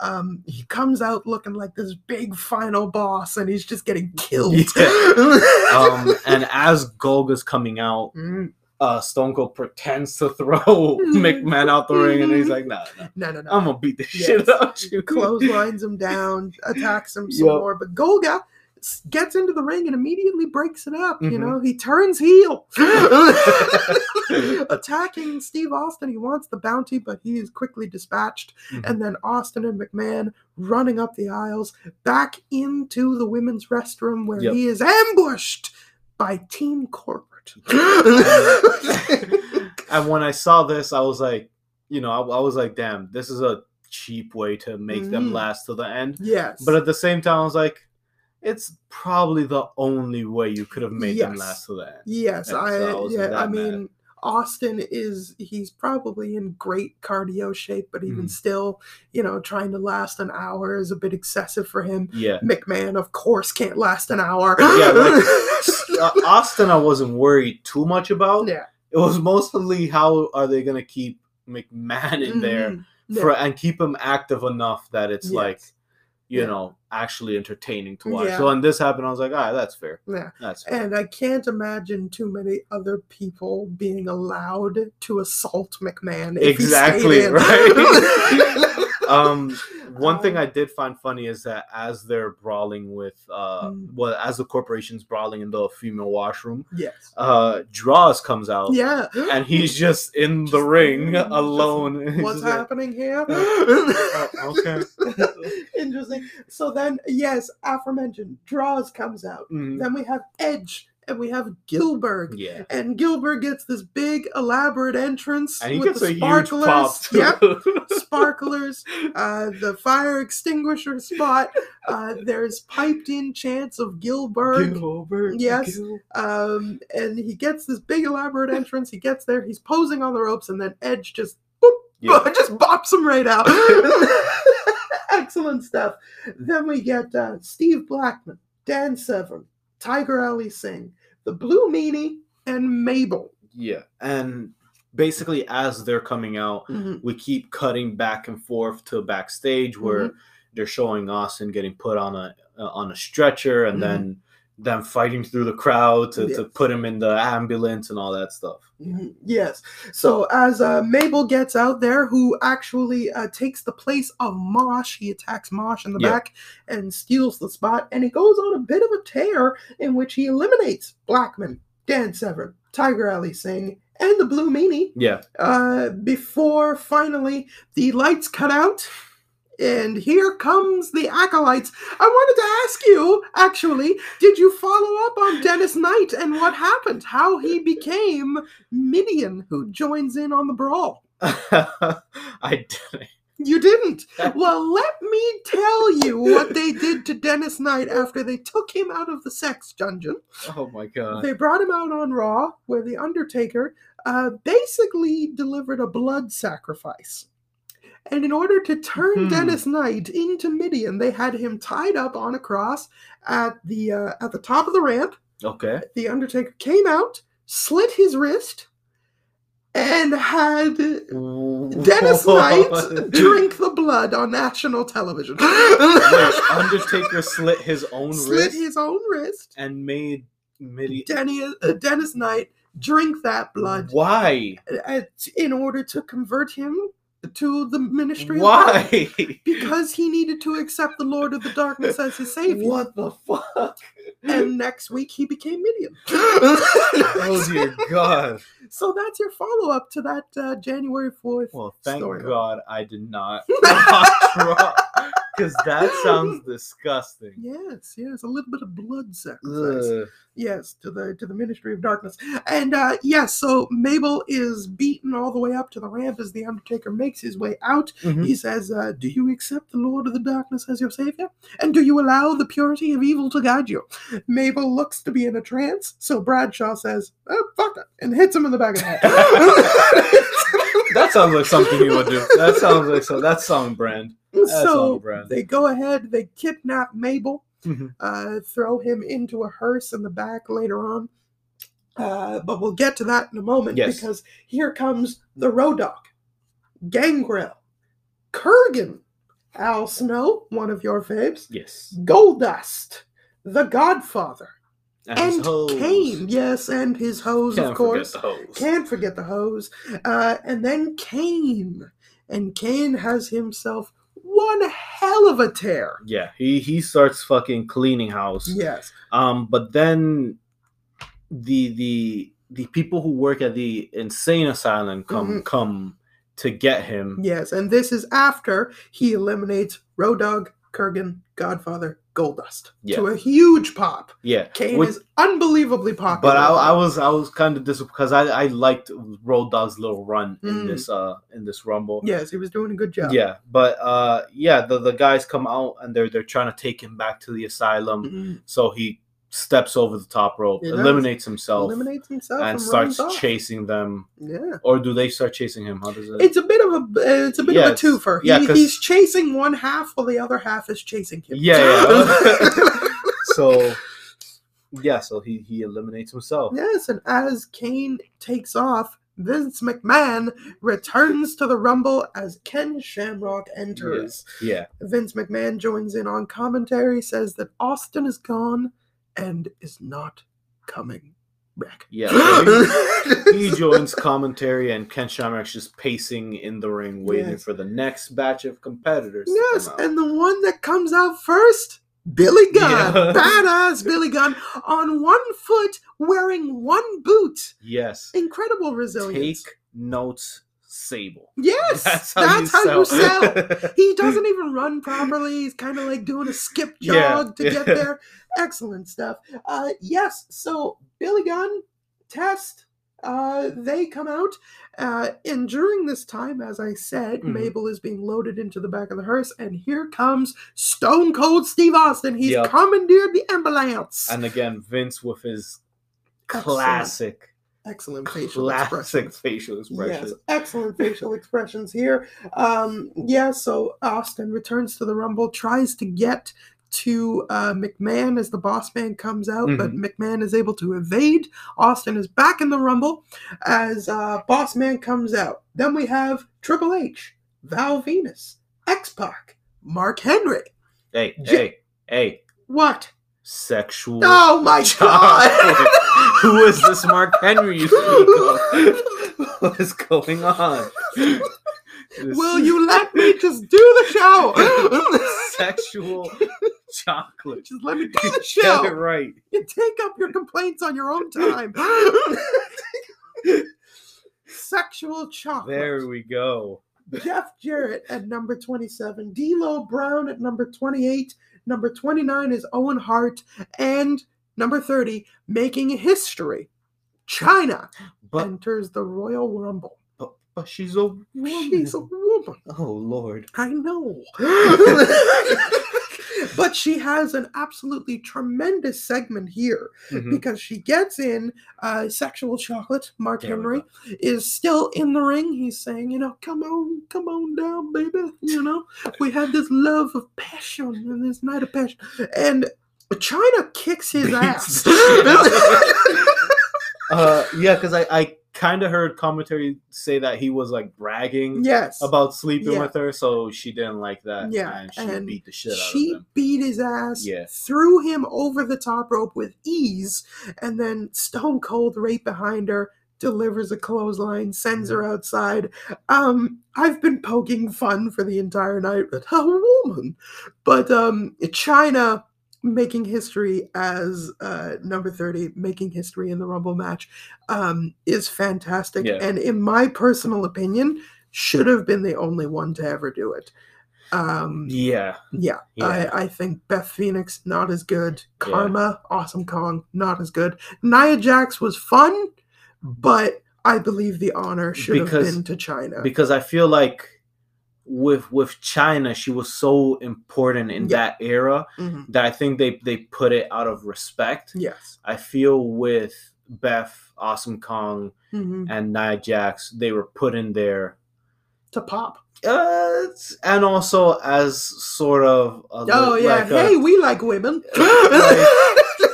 Speaker 1: Um, he comes out looking like this big final boss, and he's just getting killed.
Speaker 2: um, and as Golga's coming out,
Speaker 1: Mm,
Speaker 2: uh, Stone Cold pretends to throw McMahon out the ring, and he's like, "Nah, nah
Speaker 1: no, no, no.
Speaker 2: I'm gonna beat the
Speaker 1: Yes.
Speaker 2: shit out of you."
Speaker 1: clotheslines him down, attacks him some
Speaker 2: Yup.
Speaker 1: more. But Golga gets into the ring and immediately breaks it up. You
Speaker 2: Mhm.
Speaker 1: know, he turns heel, attacking Steve Austin. He wants the bounty, but he is quickly dispatched.
Speaker 2: Mhm.
Speaker 1: And then Austin and McMahon running up the aisles back into the women's restroom where
Speaker 2: Yep.
Speaker 1: he is ambushed by Team Corporate.
Speaker 2: and when I saw this, I was like, you know, I, I was like, damn, this is a cheap way to make them
Speaker 1: Mhm.
Speaker 2: last to the end.
Speaker 1: yes.
Speaker 2: But at the same time, I was like, it's probably the only way you could have made them last to that.
Speaker 1: Yes,
Speaker 2: And so
Speaker 1: I
Speaker 2: I
Speaker 1: yeah, I
Speaker 2: mad.
Speaker 1: mean Austin is he's probably in great cardio shape, but even
Speaker 2: Mhm.
Speaker 1: still, you know, trying to last an hour is a bit excessive for him.
Speaker 2: Yeah.
Speaker 1: McMahon, of course, can't last an hour.
Speaker 2: Yeah, like, Uh, Austin, I wasn't worried too much about.
Speaker 1: yeah.
Speaker 2: It was mostly how are they going to keep McMahon in there
Speaker 1: Mhm. Yeah.
Speaker 2: for and keep him active enough that it's like,
Speaker 1: Yes.
Speaker 2: You
Speaker 1: Yeah.
Speaker 2: know, actually entertaining to watch.
Speaker 1: Yeah.
Speaker 2: So when this happened, I was like, ah, that's fair.
Speaker 1: Yeah.
Speaker 2: That's fair.
Speaker 1: And I can't imagine too many other people being allowed to assault McMahon.
Speaker 2: Exactly, right? um, one thing
Speaker 1: Um,
Speaker 2: I did find funny is that as they're brawling with, uh,
Speaker 1: Mm.
Speaker 2: well, as the corporation's brawling in the female washroom,
Speaker 1: yes.
Speaker 2: uh, Droz comes out.
Speaker 1: Yeah.
Speaker 2: And he's just in the
Speaker 1: Just-
Speaker 2: ring
Speaker 1: just-
Speaker 2: alone.
Speaker 1: What's
Speaker 2: just like,
Speaker 1: happening here?
Speaker 2: "Oh, okay.
Speaker 1: Interesting. So then, yes, aforementioned Droz comes out.
Speaker 2: Mhm.
Speaker 1: Then we have Edge and we have Gillberg.
Speaker 2: Yeah.
Speaker 1: And Gillberg gets this big elaborate entrance
Speaker 2: And he
Speaker 1: with
Speaker 2: gets
Speaker 1: the sparklers. Yep, sparklers, uh, the fire extinguisher spot. Uh, there's piped in chants of Gillberg.
Speaker 2: Gillberg,
Speaker 1: Yes.
Speaker 2: Gil-
Speaker 1: Um, and he gets this big elaborate entrance. He gets there, he's posing on the ropes, and then Edge just boop,
Speaker 2: Yeah.
Speaker 1: just bops him right out. Excellent stuff. Then we get uh, Steve Blackman, Dan Severn, Tiger Ali Singh, the Blue Meanie, and Mabel.
Speaker 2: Yeah. And basically, as they're coming out,
Speaker 1: Mhm.
Speaker 2: we keep cutting back and forth to backstage where
Speaker 1: Mm-hmm.
Speaker 2: they're showing Austin getting put on a uh, on a stretcher and
Speaker 1: Mhm.
Speaker 2: then them fighting through the crowd to, to put him in the ambulance and all that stuff.
Speaker 1: Mhm. Yes. So as uh, Mabel gets out there, who actually uh, takes the place of Mosh, he attacks Mosh in the
Speaker 2: Yeah.
Speaker 1: back and steals the spot, and he goes on a bit of a tear in which he eliminates Blackman, Dan Severn, Tiger Ali Singh, and the Blue Meanie
Speaker 2: Yeah.
Speaker 1: uh, before finally the lights cut out. And here comes the acolytes. I wanted to ask you, actually, did you follow up on Dennis Knight and what happened? How he became Mideon, who joins in on the brawl?
Speaker 2: I didn't.
Speaker 1: You didn't. Well, let me tell you what they did to Dennis Knight after they took him out of the sex dungeon.
Speaker 2: Oh my god.
Speaker 1: They brought him out on Raw, where the Undertaker uh, basically delivered a blood sacrifice. And in order to turn
Speaker 2: Hmm.
Speaker 1: Dennis Knight into Mideon, they had him tied up on a cross at the uh, at the top of the ramp.
Speaker 2: Okay.
Speaker 1: The Undertaker came out, slit his wrist, and had Dennis Knight drink the blood on national television.
Speaker 2: Wait, Undertaker slit his own
Speaker 1: slit
Speaker 2: wrist
Speaker 1: his own wrist.
Speaker 2: and made Midi.
Speaker 1: Denny, uh, Dennis Knight drink that blood
Speaker 2: Why?
Speaker 1: uh, in order to convert him to the ministry.
Speaker 2: Why?
Speaker 1: Because he needed to accept the Lord of the Darkness as his savior.
Speaker 2: What the fuck?
Speaker 1: And next week he became Mideon.
Speaker 2: Oh dear God.
Speaker 1: So that's your follow up to that uh, January 4th.
Speaker 2: Well, thank
Speaker 1: story.
Speaker 2: God I did not because that sounds disgusting.
Speaker 1: Yes, yes, a little bit of blood sacrifice.
Speaker 2: Ugh.
Speaker 1: Yes, to the to the Ministry of Darkness. And uh yes, so Mabel is beaten all the way up to the ramp as the Undertaker makes his way out.
Speaker 2: Mhm.
Speaker 1: He says, uh, Do you accept the Lord of the Darkness as your savior? And do you allow the purity of evil to guide you? Mabel looks to be in a trance, so Bradshaw says, oh, fuck it, and hits him in the back of the head.
Speaker 2: That sounds like something you would do. That sounds like so. That's song brand. That's
Speaker 1: so
Speaker 2: on brand.
Speaker 1: they go ahead, they kidnap Mabel,
Speaker 2: Mhm.
Speaker 1: uh, throw him into a hearse in the back later on. Uh, but we'll get to that in a moment
Speaker 2: Yes.
Speaker 1: because here comes the Road Dogg, Gangrel, Kurrgan, Al Snow, one of your faves,
Speaker 2: Yes.
Speaker 1: Goldust, The Godfather,
Speaker 2: And,
Speaker 1: and. Kane. Yes, and his hose,
Speaker 2: Can't
Speaker 1: of course.
Speaker 2: forget hoes.
Speaker 1: Can't forget the hose. Uh, and then Kane. And Kane has himself one hell of a tear.
Speaker 2: Yeah, he he starts fucking cleaning house.
Speaker 1: Yes.
Speaker 2: Um, but then the the the people who work at the insane asylum come
Speaker 1: Mhm.
Speaker 2: come to get him.
Speaker 1: Yes, and this is after he eliminates Road Dogg, Kurrgan, Godfather, Goldust to a huge pop.
Speaker 2: Yeah,
Speaker 1: Kane
Speaker 2: Which-
Speaker 1: is unbelievably popular.
Speaker 2: but I, I was I was kind of disappointed because I, I liked Road Dogg's little run in
Speaker 1: Mm.
Speaker 2: this uh in this rumble.
Speaker 1: yes, he was doing a good job.
Speaker 2: Yeah, but uh yeah, the the guys come out and they're they're trying to take him back to the asylum.
Speaker 1: Mhm.
Speaker 2: So he steps over the top rope,
Speaker 1: does.
Speaker 2: eliminates himself,
Speaker 1: eliminates himself
Speaker 2: and starts chasing them.
Speaker 1: Yeah.
Speaker 2: Or do they start chasing him? How does it?
Speaker 1: It's a bit of a it's a bit
Speaker 2: Yeah,
Speaker 1: of a twofer.
Speaker 2: yeah,
Speaker 1: he, he's chasing one half while the other half is chasing him.
Speaker 2: Yeah, yeah. so yeah, so he he eliminates himself.
Speaker 1: yes, and as Kane takes off, Vince McMahon returns to the Rumble as Ken Shamrock enters.
Speaker 2: Yeah,
Speaker 1: Vince McMahon joins in on commentary, says that Austin is gone and is not coming back.
Speaker 2: yeah. So he, he joins commentary, and Ken Shamrock's just pacing in the ring, waiting
Speaker 1: Yes.
Speaker 2: for the next batch of competitors. to
Speaker 1: Yes, and the one that comes out first, Billy Gunn.
Speaker 2: Yeah.
Speaker 1: Badass Billy Gunn on one foot wearing one boot.
Speaker 2: yes,
Speaker 1: Incredible resilience.
Speaker 2: take notes, Sable.
Speaker 1: yes,
Speaker 2: That's how, you,
Speaker 1: you
Speaker 2: sell.
Speaker 1: sell. he doesn't even run properly. He's kind of like doing a skip
Speaker 2: Yeah.
Speaker 1: jog to get there. Excellent stuff. Uh, yes, so Billy Gunn, Test, uh, they come out. Uh, and during this time, as I said,
Speaker 2: Mhm.
Speaker 1: Mabel is being loaded into the back of the hearse, and here comes Stone Cold Steve Austin. He's
Speaker 2: Yep.
Speaker 1: commandeered the ambulance.
Speaker 2: and again, Vince with his classic,
Speaker 1: Excellent facial expressions.
Speaker 2: facial expression.
Speaker 1: Yes, excellent facial expressions here. Um, yeah, so Austin returns to the Rumble, tries to get to uh, McMahon as the boss man comes out, but McMahon is able to evade. Austin is back in the Rumble as uh, boss man comes out. Then we have Triple H, Val Venis, X Pac, Mark Henry.
Speaker 2: Hey,
Speaker 1: J-
Speaker 2: hey, hey!
Speaker 1: What?
Speaker 2: Sexual.
Speaker 1: Oh my god!
Speaker 2: Who is this Mark Henry you speak of? what is going on? This
Speaker 1: Will you let me just do the show?
Speaker 2: sexual chocolate?
Speaker 1: just let me do the
Speaker 2: Get it
Speaker 1: show.
Speaker 2: right.
Speaker 1: You take up your complaints on your own time. Sexual chocolate.
Speaker 2: There we go.
Speaker 1: Jeff Jarrett at number 27, D'Lo Brown at number 28, number 29 is Owen Hart, and number 30, making history. Chyna
Speaker 2: But
Speaker 1: enters the Royal Rumble.
Speaker 2: but, but she's a woman.
Speaker 1: She's a woman.
Speaker 2: oh Lord.
Speaker 1: I know. but she has an absolutely tremendous segment here
Speaker 2: Mhm.
Speaker 1: because she gets in uh, sexual chocolate. Mark
Speaker 2: There
Speaker 1: Henry is still in the ring. He's saying, you know, come on, come on down, baby. You know, we had this love of passion and this night of passion. And Chyna kicks his ass.
Speaker 2: the shit out of Uh, yeah, because I I kind of heard commentary say that he was like bragging
Speaker 1: yes.
Speaker 2: about sleeping
Speaker 1: Yeah.
Speaker 2: with her, so she didn't like that.
Speaker 1: Yeah,
Speaker 2: and she
Speaker 1: and
Speaker 2: beat the shit out
Speaker 1: she
Speaker 2: of him.
Speaker 1: beat his ass,
Speaker 2: Yeah.
Speaker 1: threw him over the top rope with ease, and then Stone Cold right behind her delivers a clothesline, sends her outside. Um, I've been poking fun for the entire night with a woman, but um, Chyna making history as uh, number 30 making history in the rumble match um, is fantastic
Speaker 2: Yeah.
Speaker 1: and in my personal opinion should have been the only one to ever do it um,
Speaker 2: Yeah,
Speaker 1: yeah,
Speaker 2: yeah.
Speaker 1: I, I think Beth Phoenix not as good.
Speaker 2: Yeah.
Speaker 1: Karma, Awesome Kong not as good. Nia Jax was fun, but I believe the honor should have
Speaker 2: Because-
Speaker 1: been to Chyna.
Speaker 2: because I feel like with with Chyna, she was so important in
Speaker 1: Yeah.
Speaker 2: that era
Speaker 1: Mhm.
Speaker 2: that I think they they put it out of respect.
Speaker 1: Yes.
Speaker 2: I feel with Beth, Awesome Kong,
Speaker 1: hmm
Speaker 2: and Nia Jax, they were put in there.
Speaker 1: To pop.
Speaker 2: Uh, and also as sort of a,
Speaker 1: Oh yeah.
Speaker 2: a-
Speaker 1: hey, we like women.
Speaker 2: Like,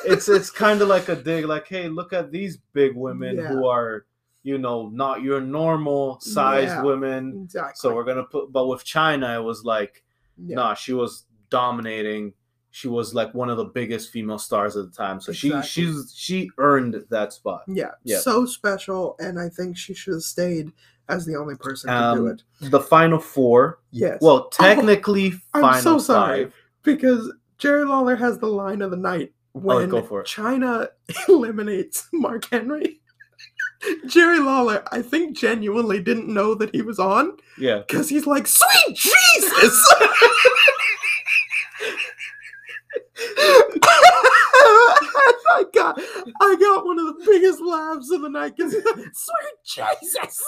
Speaker 2: it's it's kind of like a dig, like, hey, look at these big women
Speaker 1: Yeah.
Speaker 2: who are, you know, not your normal sized
Speaker 1: Yeah.
Speaker 2: women.
Speaker 1: exactly.
Speaker 2: So we're gonna put, but with Chyna, it was like,
Speaker 1: yeah.
Speaker 2: nah, she was dominating. she was like one of the biggest female stars at the time. So
Speaker 1: Exactly.
Speaker 2: she she's she earned that spot.
Speaker 1: Yeah,
Speaker 2: Yeah.
Speaker 1: so special, and I think she should have stayed as the only person to do
Speaker 2: Um,
Speaker 1: it.
Speaker 2: The final four.
Speaker 1: Yes.
Speaker 2: Well, technically,
Speaker 1: I'm
Speaker 2: final
Speaker 1: so sorry
Speaker 2: five.
Speaker 1: because Jerry Lawler has the line of the night when
Speaker 2: Oh, go for.
Speaker 1: Chyna eliminates Mark Henry. Jerry Lawler, I think, genuinely didn't know that he was on
Speaker 2: Yeah.
Speaker 1: because he's like, "Sweet Jesus!" I got, I got one of the biggest laughs of the night because "Sweet Jesus."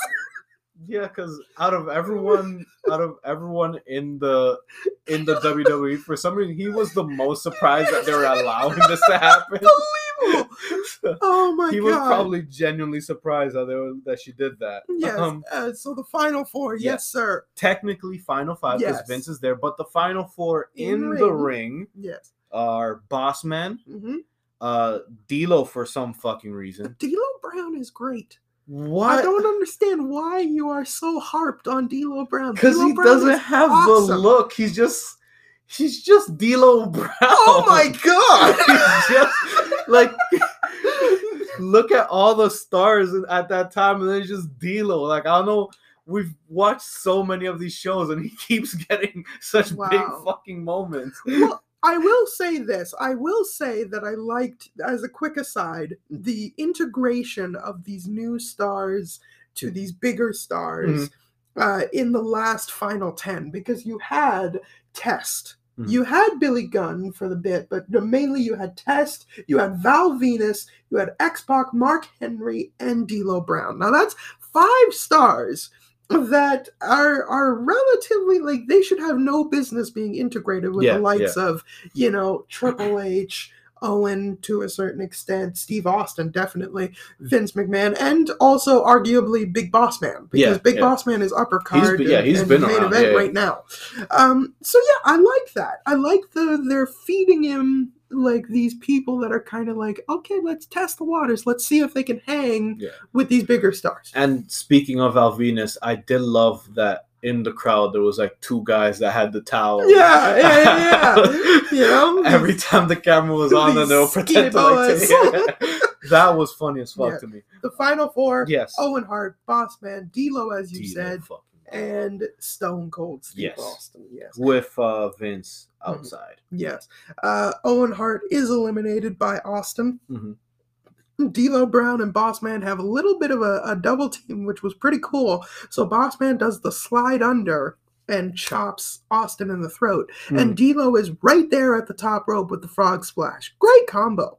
Speaker 2: Yeah, because out of everyone, out of everyone in the in the WWE, for some reason, he was the most surprised that they were allowing this to happen. Unbelievable.
Speaker 1: Oh my
Speaker 2: he
Speaker 1: god!
Speaker 2: was probably genuinely surprised that were, that she did that.
Speaker 1: yes.
Speaker 2: Um,
Speaker 1: uh, so the final four,
Speaker 2: yeah.
Speaker 1: yes, sir.
Speaker 2: technically, final five because
Speaker 1: Yes.
Speaker 2: Vince is there, but the final four
Speaker 1: In
Speaker 2: in, the
Speaker 1: ring.
Speaker 2: ring
Speaker 1: Yes.
Speaker 2: are Boss Man,
Speaker 1: hmm
Speaker 2: uh, D'Lo for some fucking reason.
Speaker 1: D'Lo Brown is great.
Speaker 2: What?
Speaker 1: I don't understand why you are so harped on D'Lo Brown.
Speaker 2: Because he
Speaker 1: Brown
Speaker 2: doesn't have the look. He's just he's just D'Lo Brown.
Speaker 1: Oh my god!
Speaker 2: He's just like look at all the stars at that time, and then it's just D'Lo. Like I don't know. We've watched so many of these shows, and he keeps getting such big fucking moments.
Speaker 1: well, I will say this. I will say that I liked, as a quick aside, the integration of these new stars to these bigger stars
Speaker 2: Mm-hmm.
Speaker 1: uh, in the last final 10 because you had Test.
Speaker 2: Mhm.
Speaker 1: You had Billy Gunn for the bit, but mainly you had Test, you had Val Venis, you had X Pac, Mark Henry, and D'Lo Brown. Now that's five stars that are are relatively like they should have no business being integrated with
Speaker 2: Yeah,
Speaker 1: the likes of you know Triple H, Owen to a certain extent, Steve Austin definitely, Vince McMahon, and also arguably Big Boss Man because
Speaker 2: Yeah,
Speaker 1: Big
Speaker 2: yeah.
Speaker 1: Boss Man is upper card.
Speaker 2: been- yeah, he's
Speaker 1: and
Speaker 2: been
Speaker 1: main
Speaker 2: around,
Speaker 1: event
Speaker 2: yeah, yeah.
Speaker 1: right now. Um, so yeah, I like that. I like the they're feeding him like these people that are kind of like, okay, let's test the waters. Let's see if they can hang
Speaker 2: Yeah.
Speaker 1: with these bigger stars.
Speaker 2: And speaking of Val Venis, I did love that in the crowd there was like two guys that had the towel.
Speaker 1: Yeah, yeah, yeah. You know,
Speaker 2: Every time the camera was on, and they'll
Speaker 1: These
Speaker 2: pretend to like that was funny as fuck
Speaker 1: Yeah.
Speaker 2: to me.
Speaker 1: the final four:
Speaker 2: Yes.
Speaker 1: Owen Hart, Boss Man, D'Lo, as you
Speaker 2: D'Lo
Speaker 1: said,
Speaker 2: fucking-
Speaker 1: and Stone Cold Steve
Speaker 2: Yes.
Speaker 1: Austin. Yes,
Speaker 2: with uh, Vince
Speaker 1: Mhm.
Speaker 2: outside.
Speaker 1: yes. Uh, Owen Hart is eliminated by Austin.
Speaker 2: Mhm.
Speaker 1: D'Lo Brown and Bossman have a little bit of a, a double team, which was pretty cool. So Bossman does the slide under and chops Austin in the throat,
Speaker 2: Hmm.
Speaker 1: and D'Lo is right there at the top rope with the frog splash. Great combo.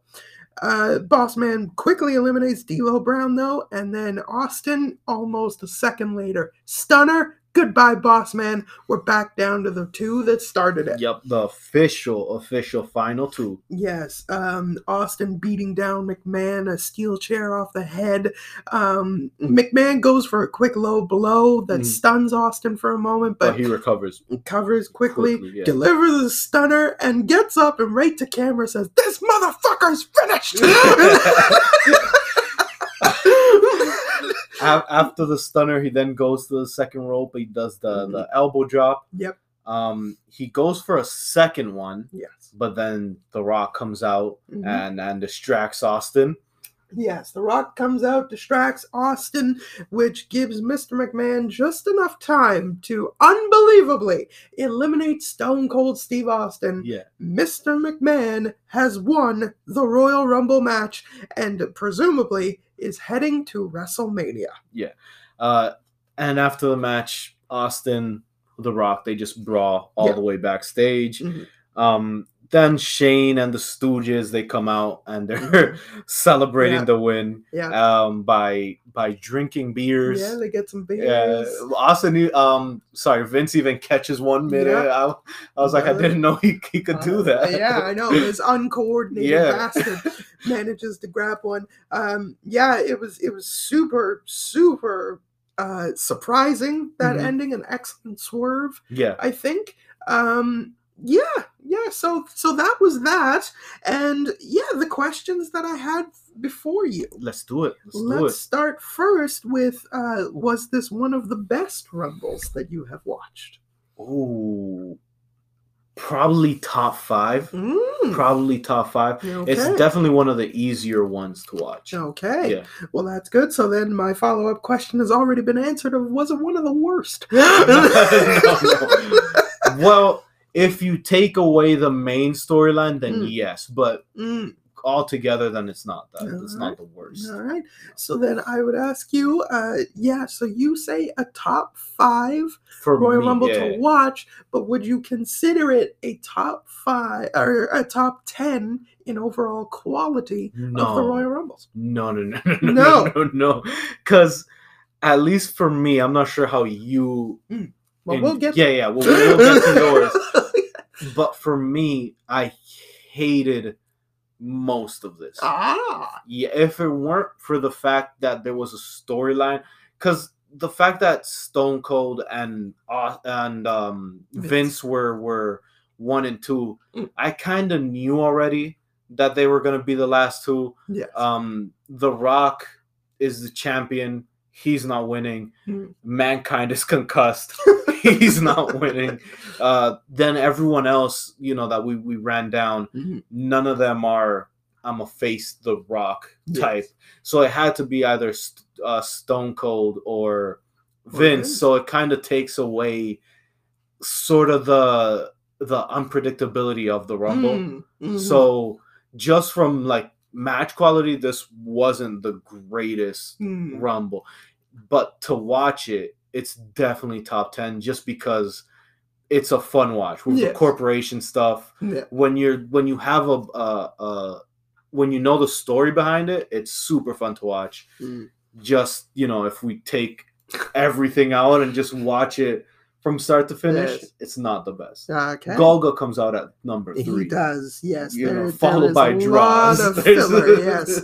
Speaker 1: Uh, Bossman quickly eliminates D'Lo Brown though, and then Austin almost a second later. Stunner. Goodbye, boss man. We're back down to the two that started it.
Speaker 2: Yep, the official, official final two.
Speaker 1: Yes, um, Austin beating down McMahon, a steel chair off the head. Um, McMahon goes for a quick low blow that
Speaker 2: Mhm.
Speaker 1: stuns Austin for a moment,
Speaker 2: But
Speaker 1: but
Speaker 2: he recovers
Speaker 1: covers quickly,
Speaker 2: quickly. yeah.
Speaker 1: delivers the stunner, and gets up and right to camera says, "This motherfucker's finished."
Speaker 2: After the stunner, he then goes to the second rope. He does the,
Speaker 1: Mhm.
Speaker 2: the elbow drop.
Speaker 1: yep.
Speaker 2: Um, he goes for a second one,
Speaker 1: Yes.
Speaker 2: but then The Rock comes out
Speaker 1: Mhm.
Speaker 2: and and distracts Austin.
Speaker 1: Yes, The Rock comes out, distracts Austin, which gives Mr. McMahon just enough time to unbelievably eliminate Stone Cold Steve Austin.
Speaker 2: Yeah,
Speaker 1: Mr. McMahon has won the Royal Rumble match and presumably is heading to WrestleMania. Yeah.
Speaker 2: Uh, and after the match, Austin, The Rock, they just brawl all
Speaker 1: Yeah.
Speaker 2: the way backstage.
Speaker 1: Mhm.
Speaker 2: Um, then Shane and the Stooges they come out and they're celebrating
Speaker 1: Yeah.
Speaker 2: the win
Speaker 1: Yeah.
Speaker 2: um, by by drinking beers.
Speaker 1: Yeah, they get some beers.
Speaker 2: Yeah, Austin. Um, sorry, Vince even catches one minute.
Speaker 1: Yeah.
Speaker 2: I, I was like, I didn't know he, he could do
Speaker 1: Uh,
Speaker 2: that.
Speaker 1: yeah, I know. This uncoordinated
Speaker 2: Yeah.
Speaker 1: bastard manages to grab one. Um, yeah, it was it was super super uh, surprising that
Speaker 2: Mhm.
Speaker 1: ending, an excellent swerve.
Speaker 2: yeah.
Speaker 1: I think. Um, yeah, yeah. So so that was that, and yeah, the questions that I had before you.
Speaker 2: Let's do it. Let's,
Speaker 1: Let's
Speaker 2: it.
Speaker 1: start first with uh, was this one of the best rumbles that you have watched?
Speaker 2: Ooh. Probably top five.
Speaker 1: Mm,
Speaker 2: Probably top five. It's definitely one of the easier ones to watch.
Speaker 1: Okay.
Speaker 2: Yeah.
Speaker 1: Well, that's good. So then my follow up question has already been answered of was it one of the worst?
Speaker 2: No, no. Well, if you take away the main storyline, then
Speaker 1: Mm.
Speaker 2: yes. But
Speaker 1: Mm,
Speaker 2: altogether, then it's not that. It's
Speaker 1: Alright.
Speaker 2: not the worst.
Speaker 1: all right. So then I would ask you, uh, yeah, so you say a top five
Speaker 2: For
Speaker 1: Royal
Speaker 2: me,
Speaker 1: Rumble
Speaker 2: yeah.
Speaker 1: to watch, but would you consider it a top five or a top 10 in overall quality of the Royal Rumbles?
Speaker 2: No, no, no, no,
Speaker 1: No.
Speaker 2: no, no, no. Because at least for me, I'm not sure how you.
Speaker 1: Well, we'll get
Speaker 2: Yeah, yeah. We'll, we'll get to yours. But for me, I hated most of this.
Speaker 1: ah,
Speaker 2: Yeah, if it weren't for the fact that there was a storyline, because the fact that Stone Cold and uh, and um,
Speaker 1: Vince.
Speaker 2: Vince. were were one and two,
Speaker 1: Mm.
Speaker 2: I kind of knew already that they were gonna be the last two.
Speaker 1: yes.
Speaker 2: Um, the Rock is the champion. He's not winning.
Speaker 1: Mm.
Speaker 2: Mankind is concussed. He's not winning. Uh, then everyone else, you know, that we we ran down,
Speaker 1: Mhm.
Speaker 2: none of them are I'm a face the Rock
Speaker 1: Yes.
Speaker 2: type. So it had to be either St- uh, Stone Cold or Vince.
Speaker 1: Vince.
Speaker 2: So it kind of takes away sort of the the unpredictability of the Rumble.
Speaker 1: Mm, mhm.
Speaker 2: So just from like match quality, this wasn't the greatest
Speaker 1: Mm,
Speaker 2: Rumble, but to watch it, it's definitely top ten just because it's a fun watch with
Speaker 1: Yes.
Speaker 2: the corporation stuff.
Speaker 1: yeah.
Speaker 2: When you're when you have a, a, a when you know the story behind it, it's super fun to watch.
Speaker 1: Mm.
Speaker 2: Just you know, if we take everything out and just watch it from start to finish,
Speaker 1: Yes.
Speaker 2: it's not the best.
Speaker 1: Okay.
Speaker 2: Golga comes out at number three.
Speaker 1: He does, yes.
Speaker 2: You
Speaker 1: there- there
Speaker 2: followed by
Speaker 1: Droz. filler, yes.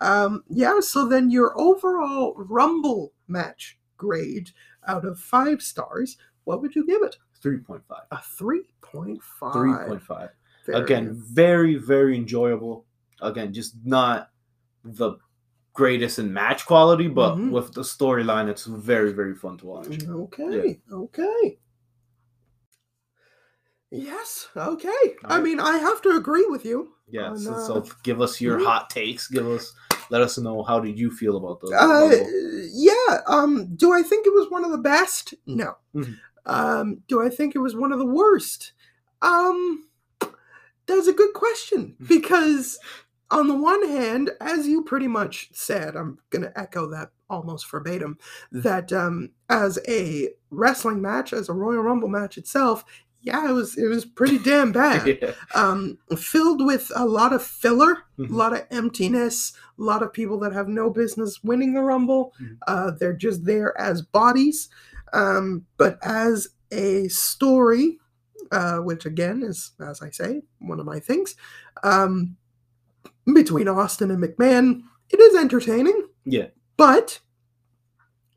Speaker 1: Um, yeah, so then your overall Rumble match grade out of five stars, what would you give it?
Speaker 2: Three point five.
Speaker 1: A 3.5.
Speaker 2: Three point five.
Speaker 1: Very
Speaker 2: Again, very, very enjoyable. Again, just not the greatest in match quality, but
Speaker 1: Mhm.
Speaker 2: with the storyline, it's very, very fun to watch.
Speaker 1: Okay, okay. Yes, okay. I mean, I have to agree with you.
Speaker 2: Yes.
Speaker 1: on,
Speaker 2: so,
Speaker 1: uh,
Speaker 2: so give us your
Speaker 1: mhm.
Speaker 2: hot takes. Give us, let us know how did you feel about the
Speaker 1: Uh, yeah. Um, do I think it was one of the best? No.
Speaker 2: Mhm.
Speaker 1: Um, do I think it was one of the worst? Um, that's a good question
Speaker 2: Mm-hmm.
Speaker 1: because on the one hand, as you pretty much said, I'm gonna echo that almost verbatim. That um, as a wrestling match, as a Royal Rumble match itself, yeah, it was it was pretty damn bad
Speaker 2: yeah.
Speaker 1: um, filled with a lot of filler,
Speaker 2: Mhm.
Speaker 1: a lot of emptiness, a lot of people that have no business winning the Rumble.
Speaker 2: Mhm.
Speaker 1: Uh, they're just there as bodies. Um, but as a story, uh, which again is, as I say, one of my things, um, between Austin and McMahon, it is entertaining.
Speaker 2: Yeah.
Speaker 1: But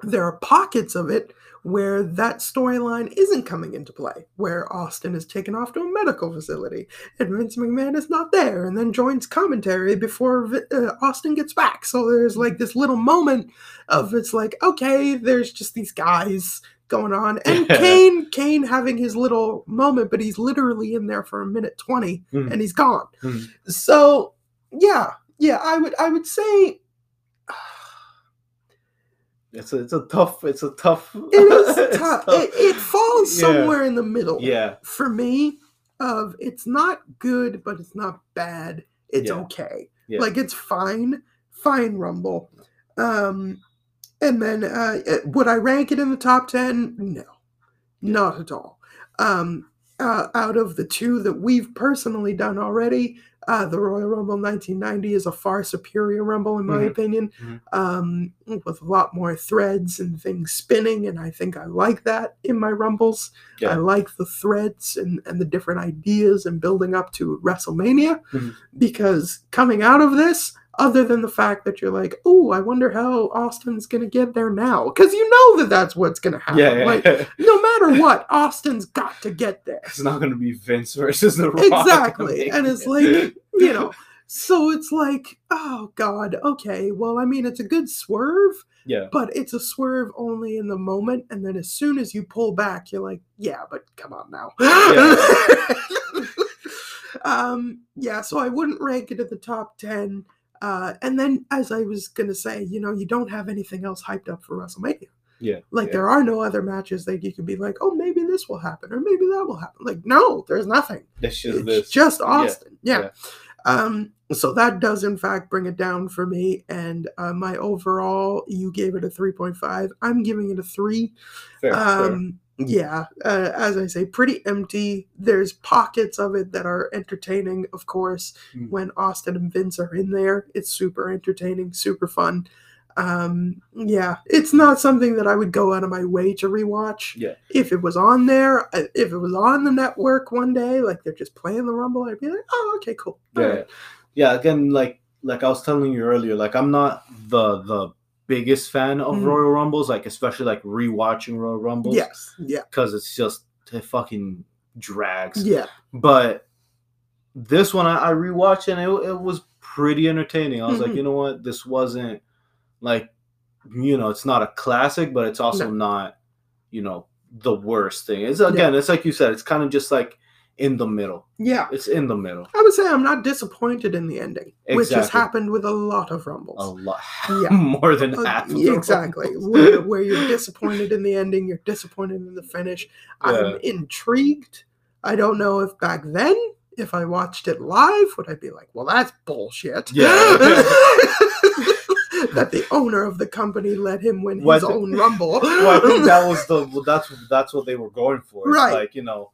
Speaker 1: there are pockets of it where that storyline isn't coming into play, where Austin is taken off to a medical facility and Vince McMahon is not there and then joins commentary before uh, Austin gets back. So there's like this little moment of it's like, okay, there's just these guys going on and
Speaker 2: Yeah.
Speaker 1: Kane Kane having his little moment but he's literally in there for a minute 20
Speaker 2: Mhm.
Speaker 1: and he's gone.
Speaker 2: Mhm.
Speaker 1: So, yeah. Yeah, I would I would say
Speaker 2: It's a, it's a tough, it's a tough.
Speaker 1: it is
Speaker 2: it's
Speaker 1: tough. It, it falls
Speaker 2: Yeah.
Speaker 1: somewhere in the middle.
Speaker 2: yeah,
Speaker 1: For me, of it's not good, but it's not bad. It's
Speaker 2: Yeah.
Speaker 1: okay.
Speaker 2: Yeah.
Speaker 1: Like it's fine. Fine rumble. Um and then uh uh, would I rank it in the top 10? No. Not at all. Um uh, out of the two that we've personally done already, uh, the Royal Rumble 1990 is a far superior Rumble, in my
Speaker 2: Mhm.
Speaker 1: opinion,
Speaker 2: Mhm.
Speaker 1: um, with a lot more threads and things spinning. And I think I like that in my Rumbles. I like the threads and, and the different ideas and building up to WrestleMania
Speaker 2: Mhm.
Speaker 1: because coming out of this, other than the fact that you're like, oh, I wonder how Austin's going to get there now. Because you know that that's what's going to happen.
Speaker 2: yeah, yeah.
Speaker 1: Like, no matter what, Austin's got to get there.
Speaker 2: it's not gonna be Vince versus the Rock.
Speaker 1: Exactly. And it's like, you know, so it's like, oh God, okay. Well, I mean, it's a good swerve,
Speaker 2: Yeah.
Speaker 1: but it's a swerve only in the moment. And then as soon as you pull back, you're like, yeah, but come on now. Yeah. um, yeah, so I wouldn't rank it at the top 10. Uh, and then, as I was going to say, you know, you don't have anything else hyped up for WrestleMania.
Speaker 2: Yeah.
Speaker 1: Like,
Speaker 2: yeah.
Speaker 1: there are no other matches that you can be like, oh, maybe this will happen, or maybe that will happen. Like, no, there's nothing.
Speaker 2: It's just
Speaker 1: It's
Speaker 2: this.
Speaker 1: just Austin. Yeah.
Speaker 2: yeah.
Speaker 1: Um, so that does in fact bring it down for me. And uh, my overall, you gave it a 3.5. I'm giving it a three.
Speaker 2: fair, fair.
Speaker 1: Yeah, uh, as I say, pretty empty. There's pockets of it that are entertaining, of course.
Speaker 2: Mm.
Speaker 1: When Austin and Vince are in there, it's super entertaining, super fun. Um, yeah, it's not something that I would go out of my way to rewatch.
Speaker 2: Yeah.
Speaker 1: If it was on there, uh, if it was on the network one day, like they're just playing the Rumble, I'd be like, oh, okay, cool. All
Speaker 2: yeah
Speaker 1: right.
Speaker 2: yeah again like like i was telling you earlier like i'm not the the biggest fan of
Speaker 1: Mhm.
Speaker 2: royal rumbles like especially like rewatching royal rumbles
Speaker 1: Yes. Yeah.
Speaker 2: because it's just it fucking drags
Speaker 1: Yeah.
Speaker 2: but this one i, I rewatched and it, it was pretty entertaining i was like
Speaker 1: Mhm.
Speaker 2: you know what this wasn't like you know it's not a classic but it's also
Speaker 1: No.
Speaker 2: not you know the worst thing it's again it's like you said it's kind of just like in the middle
Speaker 1: Yeah.
Speaker 2: it's in the middle
Speaker 1: I would say I'm not disappointed in the ending, which has happened with a lot of Rumbles.
Speaker 2: a lot
Speaker 1: Yeah.
Speaker 2: more than
Speaker 1: Uh,
Speaker 2: half of
Speaker 1: exactly. Where, where you're disappointed in the ending, you're disappointed in the finish. I'm intrigued. I don't know if back then, if I watched it live, would I be like, well, that's bullshit.
Speaker 2: Yeah.
Speaker 1: that the owner of the company let him win
Speaker 2: Well,
Speaker 1: his own rumble.
Speaker 2: well, I think that was the that's that's what they were going for. It's
Speaker 1: Right.
Speaker 2: like you know,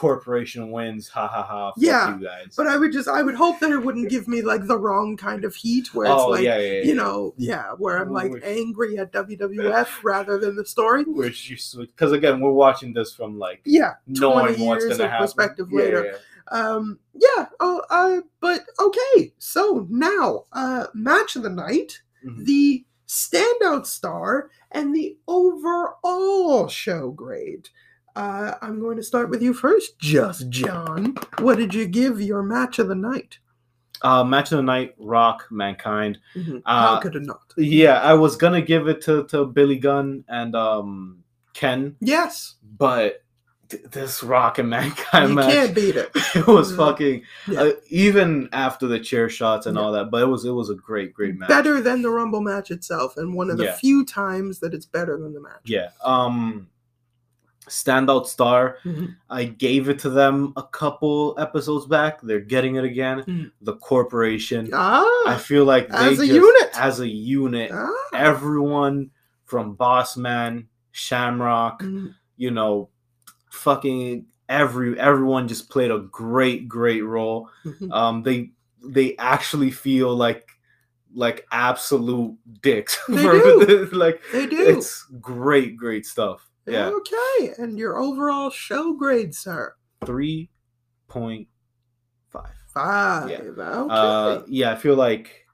Speaker 2: corporation wins, ha ha ha.
Speaker 1: Yeah,
Speaker 2: you guys.
Speaker 1: but I would just, I would hope that it wouldn't give me like the wrong kind of heat where it's
Speaker 2: oh
Speaker 1: like,
Speaker 2: yeah, yeah, yeah.
Speaker 1: you know, yeah, where I'm like
Speaker 2: Which-
Speaker 1: angry at WWF rather than the story.
Speaker 2: which you because again we're watching this from like
Speaker 1: Yeah,
Speaker 2: knowing
Speaker 1: 20
Speaker 2: what's
Speaker 1: years
Speaker 2: gonna
Speaker 1: of
Speaker 2: happen.
Speaker 1: perspective later.
Speaker 2: yeah.
Speaker 1: Um, yeah, oh, uh, but okay. So now, uh, match of the night,
Speaker 2: Mhm.
Speaker 1: the standout star, and the overall show grade. Uh, I'm going to start with you first, just John. What did you give your match of the night?
Speaker 2: Uh, match of the night, Rock, Mankind.
Speaker 1: Mhm.
Speaker 2: Uh,
Speaker 1: How could it not?
Speaker 2: Yeah, I was gonna give it to to Billy Gunn and um Ken,
Speaker 1: Yes,
Speaker 2: but th- this Rock and Mankind
Speaker 1: you
Speaker 2: match.
Speaker 1: can't beat it.
Speaker 2: it was
Speaker 1: Mhm.
Speaker 2: fucking
Speaker 1: Yeah.
Speaker 2: uh, even after the chair shots and
Speaker 1: Yeah.
Speaker 2: all that but it was it was a great great match
Speaker 1: Better than the Rumble match itself, and one of the
Speaker 2: Yeah.
Speaker 1: few times that it's better than the match.
Speaker 2: yeah um standout star
Speaker 1: Mhm.
Speaker 2: i gave it to them a couple episodes back they're getting it again
Speaker 1: Mhm.
Speaker 2: the corporation
Speaker 1: Ah,
Speaker 2: i feel like they
Speaker 1: As a
Speaker 2: just-
Speaker 1: unit.
Speaker 2: as a unit
Speaker 1: ah.
Speaker 2: everyone from boss man shamrock
Speaker 1: Mhm.
Speaker 2: you know fucking every everyone just played a great great role
Speaker 1: Mhm.
Speaker 2: um they they actually feel like like absolute dicks
Speaker 1: They do.
Speaker 2: like
Speaker 1: They do.
Speaker 2: it's great great stuff yeah
Speaker 1: Okay, and your overall show grade, sir?
Speaker 2: 3.5
Speaker 1: Five.
Speaker 2: Yeah.
Speaker 1: Okay.
Speaker 2: uh yeah i feel like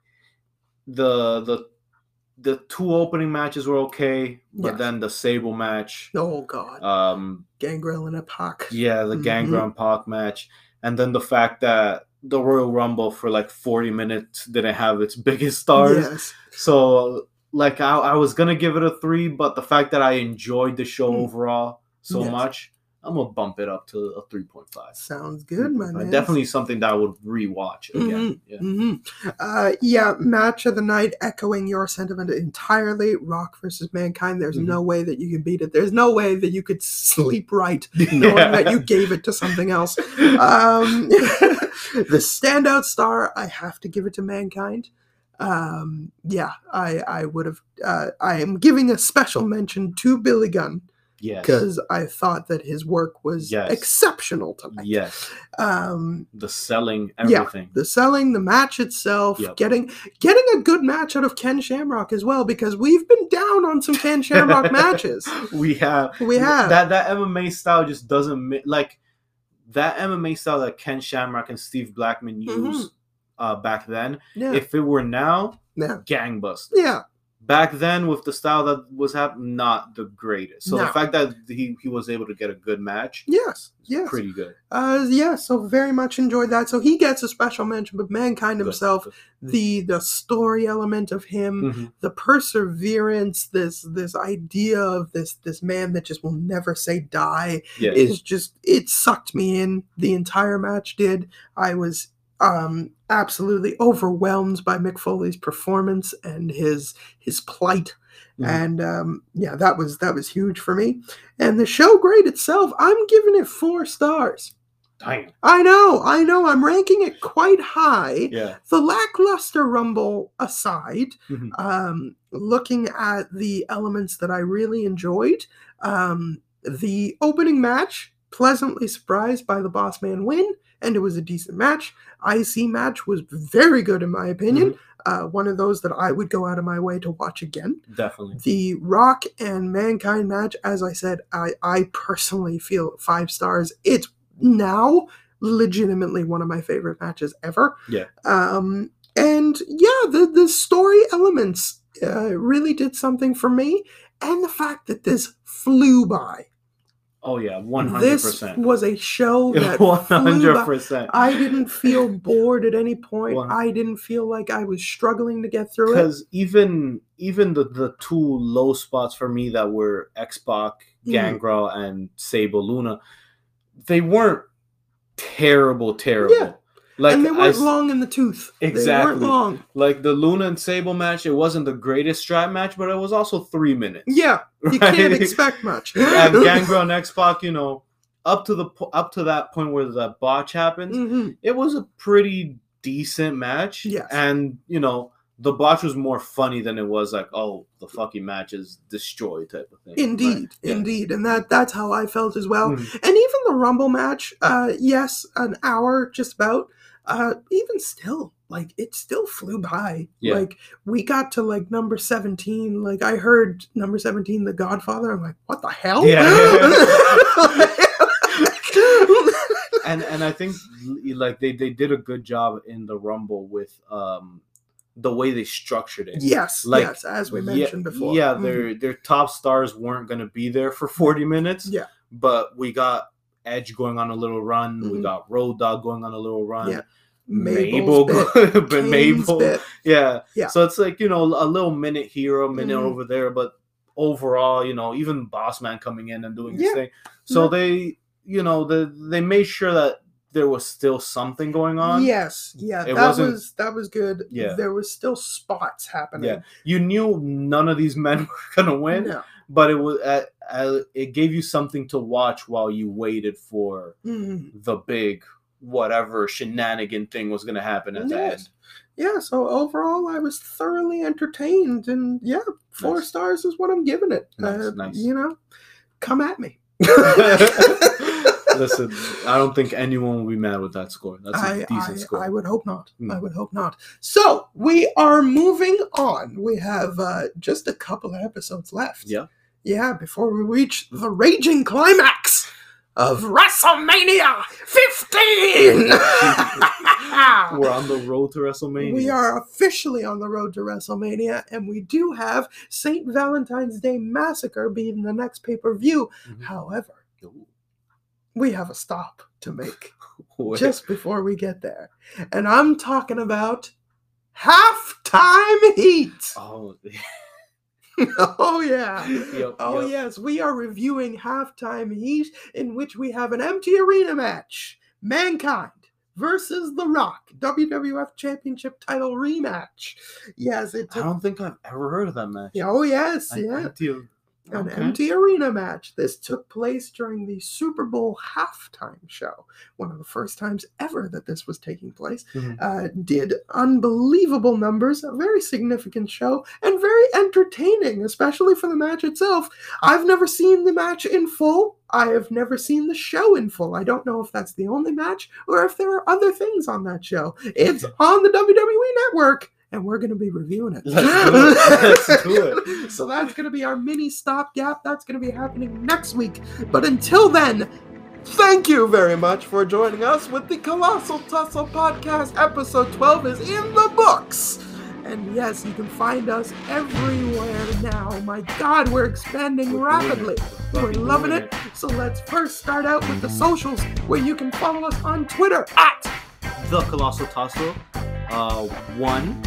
Speaker 2: the the the two opening matches were okay but
Speaker 1: Yes.
Speaker 2: then the sable match
Speaker 1: oh God,
Speaker 2: um
Speaker 1: Gangrel and X Pac.
Speaker 2: yeah the
Speaker 1: Mhm.
Speaker 2: gangrel Pac match and then the fact that the royal rumble for like 40 minutes didn't have its biggest stars
Speaker 1: Yes.
Speaker 2: So like I, I was gonna give it a three, but the fact that I enjoyed the show
Speaker 1: Mm.
Speaker 2: overall so
Speaker 1: Yes.
Speaker 2: much, I'm gonna bump it up to a three point five.
Speaker 1: Sounds good, my man.
Speaker 2: Definitely something that I would rewatch again. Yeah.
Speaker 1: hmm Uh, yeah, match of the night, echoing your sentiment entirely. Rock versus Mankind. There's
Speaker 2: Mhm.
Speaker 1: no way that you can beat it. There's no way that you could sleep right knowing that you gave it to something else. Um, the standout star, I have to give it to Mankind. Um, yeah, I I would have. Uh, I am giving a special mention to Billy Gunn
Speaker 2: yes.
Speaker 1: because I thought that his work was
Speaker 2: Yes.
Speaker 1: exceptional tonight.
Speaker 2: Yes.
Speaker 1: Um,
Speaker 2: The selling, everything. Yeah.
Speaker 1: the selling, the match itself,
Speaker 2: Yep.
Speaker 1: getting getting a good match out of Ken Shamrock as well, because we've been down on some Ken Shamrock matches.
Speaker 2: We have
Speaker 1: We have.
Speaker 2: that that MMA style just doesn't like that MMA style that Ken Shamrock and Steve Blackman
Speaker 1: Mhm.
Speaker 2: used uh, back then.
Speaker 1: Yeah,
Speaker 2: If it were now,
Speaker 1: yeah,
Speaker 2: gangbusters.
Speaker 1: yeah.
Speaker 2: back then with the style that was happening, not the greatest. So
Speaker 1: No.
Speaker 2: the fact that he, he was able to get a good match,
Speaker 1: Yes, yes.
Speaker 2: pretty good.
Speaker 1: Uh, yeah, so very much enjoyed that. So he gets a special mention, but Mankind himself,
Speaker 2: good.
Speaker 1: the the story element of him,
Speaker 2: Mhm.
Speaker 1: the perseverance, this this idea of this this man that just will never say die
Speaker 2: Yeah.
Speaker 1: is just it sucked me in. The entire match did. I was um absolutely overwhelmed by Mick Foley's performance and his his plight.
Speaker 2: Mhm.
Speaker 1: And um, yeah, that was that was huge for me. And the show grade itself, I'm giving it four stars.
Speaker 2: Damn.
Speaker 1: I know, I know, I'm ranking it quite high.
Speaker 2: Yeah.
Speaker 1: The lackluster Rumble aside,
Speaker 2: Mhm.
Speaker 1: um, looking at the elements that I really enjoyed, um, the opening match, pleasantly surprised by the Boss Man win, and it was a decent match. IC match was very good in my opinion. Uh, one of those that I would go out of my way to watch again.
Speaker 2: Definitely.
Speaker 1: The Rock and Mankind match, as I said, I, I personally feel five stars. It's now legitimately one of my favorite matches ever.
Speaker 2: Yeah.
Speaker 1: Um, and yeah, the the story elements uh, really did something for me, and the fact that this flew by.
Speaker 2: Oh yeah, one hundred percent.
Speaker 1: This was a show that
Speaker 2: One hundred percent.
Speaker 1: I didn't feel bored at any point. I didn't feel like I was struggling to get through it.
Speaker 2: Because even even the the two low spots for me that were X Pac,
Speaker 1: Mhm.
Speaker 2: Gangrel, and Sable Luna, they weren't terrible, terrible.
Speaker 1: Yeah.
Speaker 2: Like
Speaker 1: and they
Speaker 2: I
Speaker 1: weren't
Speaker 2: s-
Speaker 1: long in the tooth.
Speaker 2: Exactly.
Speaker 1: They weren't long.
Speaker 2: like the Luna and Sable match, it wasn't the greatest strap match, but it was also three minutes.
Speaker 1: Yeah, you
Speaker 2: right?
Speaker 1: can't expect much.
Speaker 2: and Gangrel and X Pac, you know, up to the up to that point where that botch happens,
Speaker 1: Mhm.
Speaker 2: it was a pretty decent match.
Speaker 1: Yes.
Speaker 2: And, you know, the botch was more funny than it was like, oh, the fucking match is destroyed type of thing.
Speaker 1: Indeed,
Speaker 2: Right? Yeah.
Speaker 1: indeed, and that that's how I felt as well.
Speaker 2: Mhm.
Speaker 1: And even the Rumble match, uh, yes, an hour just about. Uh, even still, like it still flew by.
Speaker 2: Yeah.
Speaker 1: Like we got to like number seventeen. Like I heard number seventeen, The Godfather. I'm like, what the hell?
Speaker 2: And and I think like they, they did a good job in the Rumble with um the way they structured it.
Speaker 1: yes,
Speaker 2: Like,
Speaker 1: yes, as we
Speaker 2: Yeah-
Speaker 1: mentioned before.
Speaker 2: Yeah,
Speaker 1: Mhm.
Speaker 2: their their top stars weren't gonna be there for 40 minutes.
Speaker 1: Yeah.
Speaker 2: But we got Edge going on a little run. We
Speaker 1: Mhm.
Speaker 2: got Road Dogg going on a little run.
Speaker 1: Yeah.
Speaker 2: Mabel, but Mabel,
Speaker 1: bit.
Speaker 2: yeah,
Speaker 1: Yeah.
Speaker 2: So it's like you know a little minute here, a minute
Speaker 1: Mhm.
Speaker 2: over there, but overall, you know, even Boss Man coming in and doing his thing. So
Speaker 1: Yeah.
Speaker 2: they, you know, the they made sure that there was still something going on.
Speaker 1: Yes, yeah,
Speaker 2: It
Speaker 1: that
Speaker 2: wasn't-
Speaker 1: was that was good.
Speaker 2: Yeah.
Speaker 1: there was still spots happening.
Speaker 2: Yeah. You knew none of these men were gonna win,
Speaker 1: No.
Speaker 2: but it was uh, uh, it gave you something to watch while you waited for
Speaker 1: Mhm.
Speaker 2: the big whatever shenanigan thing was gonna happen at the
Speaker 1: Yes.
Speaker 2: end.
Speaker 1: Yeah, so overall, I was thoroughly entertained, and yeah, four
Speaker 2: Nice.
Speaker 1: stars is what I'm giving it.
Speaker 2: Nice,
Speaker 1: Uh,
Speaker 2: nice.
Speaker 1: You know, come at me.
Speaker 2: Listen, I don't think anyone will be mad with that score. That's a
Speaker 1: I,
Speaker 2: decent
Speaker 1: I,
Speaker 2: score.
Speaker 1: I would hope not.
Speaker 2: Mm.
Speaker 1: I would hope not. So we are moving on. We have uh, just a couple of episodes left.
Speaker 2: Yeah.
Speaker 1: Yeah, before we reach the raging climax of WrestleMania 15.
Speaker 2: We're on the road to WrestleMania.
Speaker 1: We are officially on the road to WrestleMania, and we do have St. Valentine's Day Massacre being the next pay per view.
Speaker 2: Mhm.
Speaker 1: However, we have a stop to make just before we get there. And I'm talking about halftime heat.
Speaker 2: Oh,
Speaker 1: oh, yeah.
Speaker 2: yep,
Speaker 1: Oh,
Speaker 2: yep.
Speaker 1: yes. We are reviewing halftime heat, in which we have an empty arena match Mankind versus The Rock, WWF Championship title rematch. Yes, it
Speaker 2: I don't think I've ever heard of that match.
Speaker 1: Oh, yes.
Speaker 2: I-
Speaker 1: yeah.
Speaker 2: I.
Speaker 1: an
Speaker 2: Okay.
Speaker 1: empty arena match. This took place during the Super Bowl halftime show, one of the first times ever that this was taking place.
Speaker 2: Mhm.
Speaker 1: Uh, did unbelievable numbers, a very significant show, and very entertaining, especially for the match itself. I've never seen the match in full. I have never seen the show in full. I don't know if that's the only match or if there are other things on that show. It's on the WWE network. And we're going to be reviewing it.
Speaker 2: Let's do it. Let's do it.
Speaker 1: So that's going to be our mini stopgap. That's going to be happening next week. But until then, thank you very much for joining us with the Colossal Tussle podcast. Episode 12 is in the books. And yes, you can find us everywhere now. My God, we're expanding
Speaker 2: We're
Speaker 1: rapidly.
Speaker 2: it.
Speaker 1: We're loving
Speaker 2: doing
Speaker 1: it. So let's first start out with the socials, where you can follow us on Twitter at
Speaker 2: The Colossal Tussle. Uh, one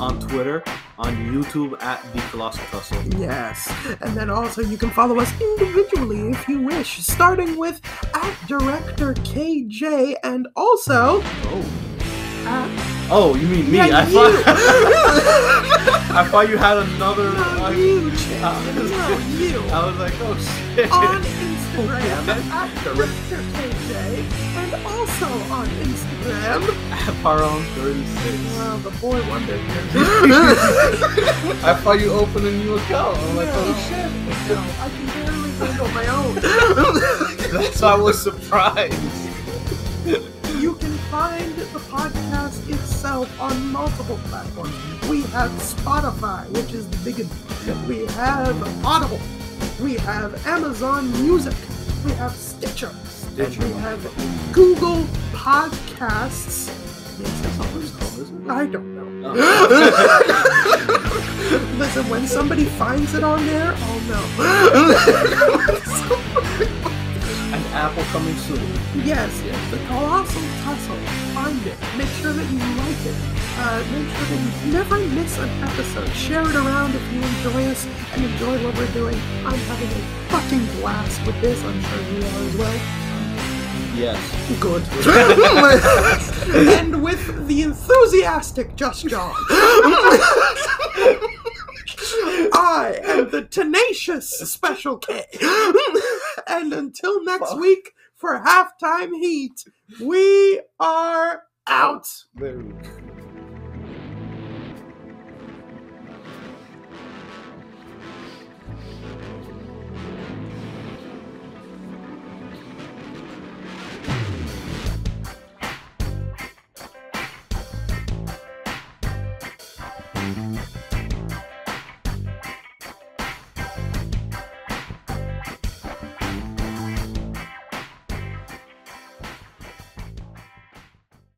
Speaker 2: on Twitter, on YouTube at The Colossal Tussle.
Speaker 1: Yes. And then also you can follow us individually if you wish, starting with at Director KJ and also
Speaker 2: Oh.
Speaker 1: at
Speaker 2: Oh, you mean me?
Speaker 1: Yeah,
Speaker 2: I
Speaker 1: you.
Speaker 2: thought I thought you had another.
Speaker 1: No,
Speaker 2: uh,
Speaker 1: you,
Speaker 2: uh,
Speaker 1: No, you.
Speaker 2: I was like, oh shit.
Speaker 1: On Instagram at Director KJ also on Instagram.
Speaker 2: Paron 36.
Speaker 1: Wow, the boy wonder
Speaker 2: I thought you opened a new account. I'm like, oh shit.
Speaker 1: No, I can barely handle my own.
Speaker 2: That's why I was surprised.
Speaker 1: You can find the podcast itself on multiple platforms. We have Spotify, which is the biggest. We have Audible. We have Amazon Music. We have Stitcher. And we have Google Podcasts. I don't know. Listen, when somebody finds it on there, I'll know.
Speaker 2: An Apple coming soon.
Speaker 1: Yes, yes, the colossal tussle. Find it. Make sure that you like it. Uh, make sure that you never miss an episode. Share it around if you enjoy us and enjoy what we're doing. I'm having a fucking blast with this. I'm sure you are as well.
Speaker 2: Yes.
Speaker 1: Good. and with the enthusiastic Just John. I am the tenacious Special K. and until next
Speaker 2: Fuck.
Speaker 1: week for halftime heat, we are out.
Speaker 2: There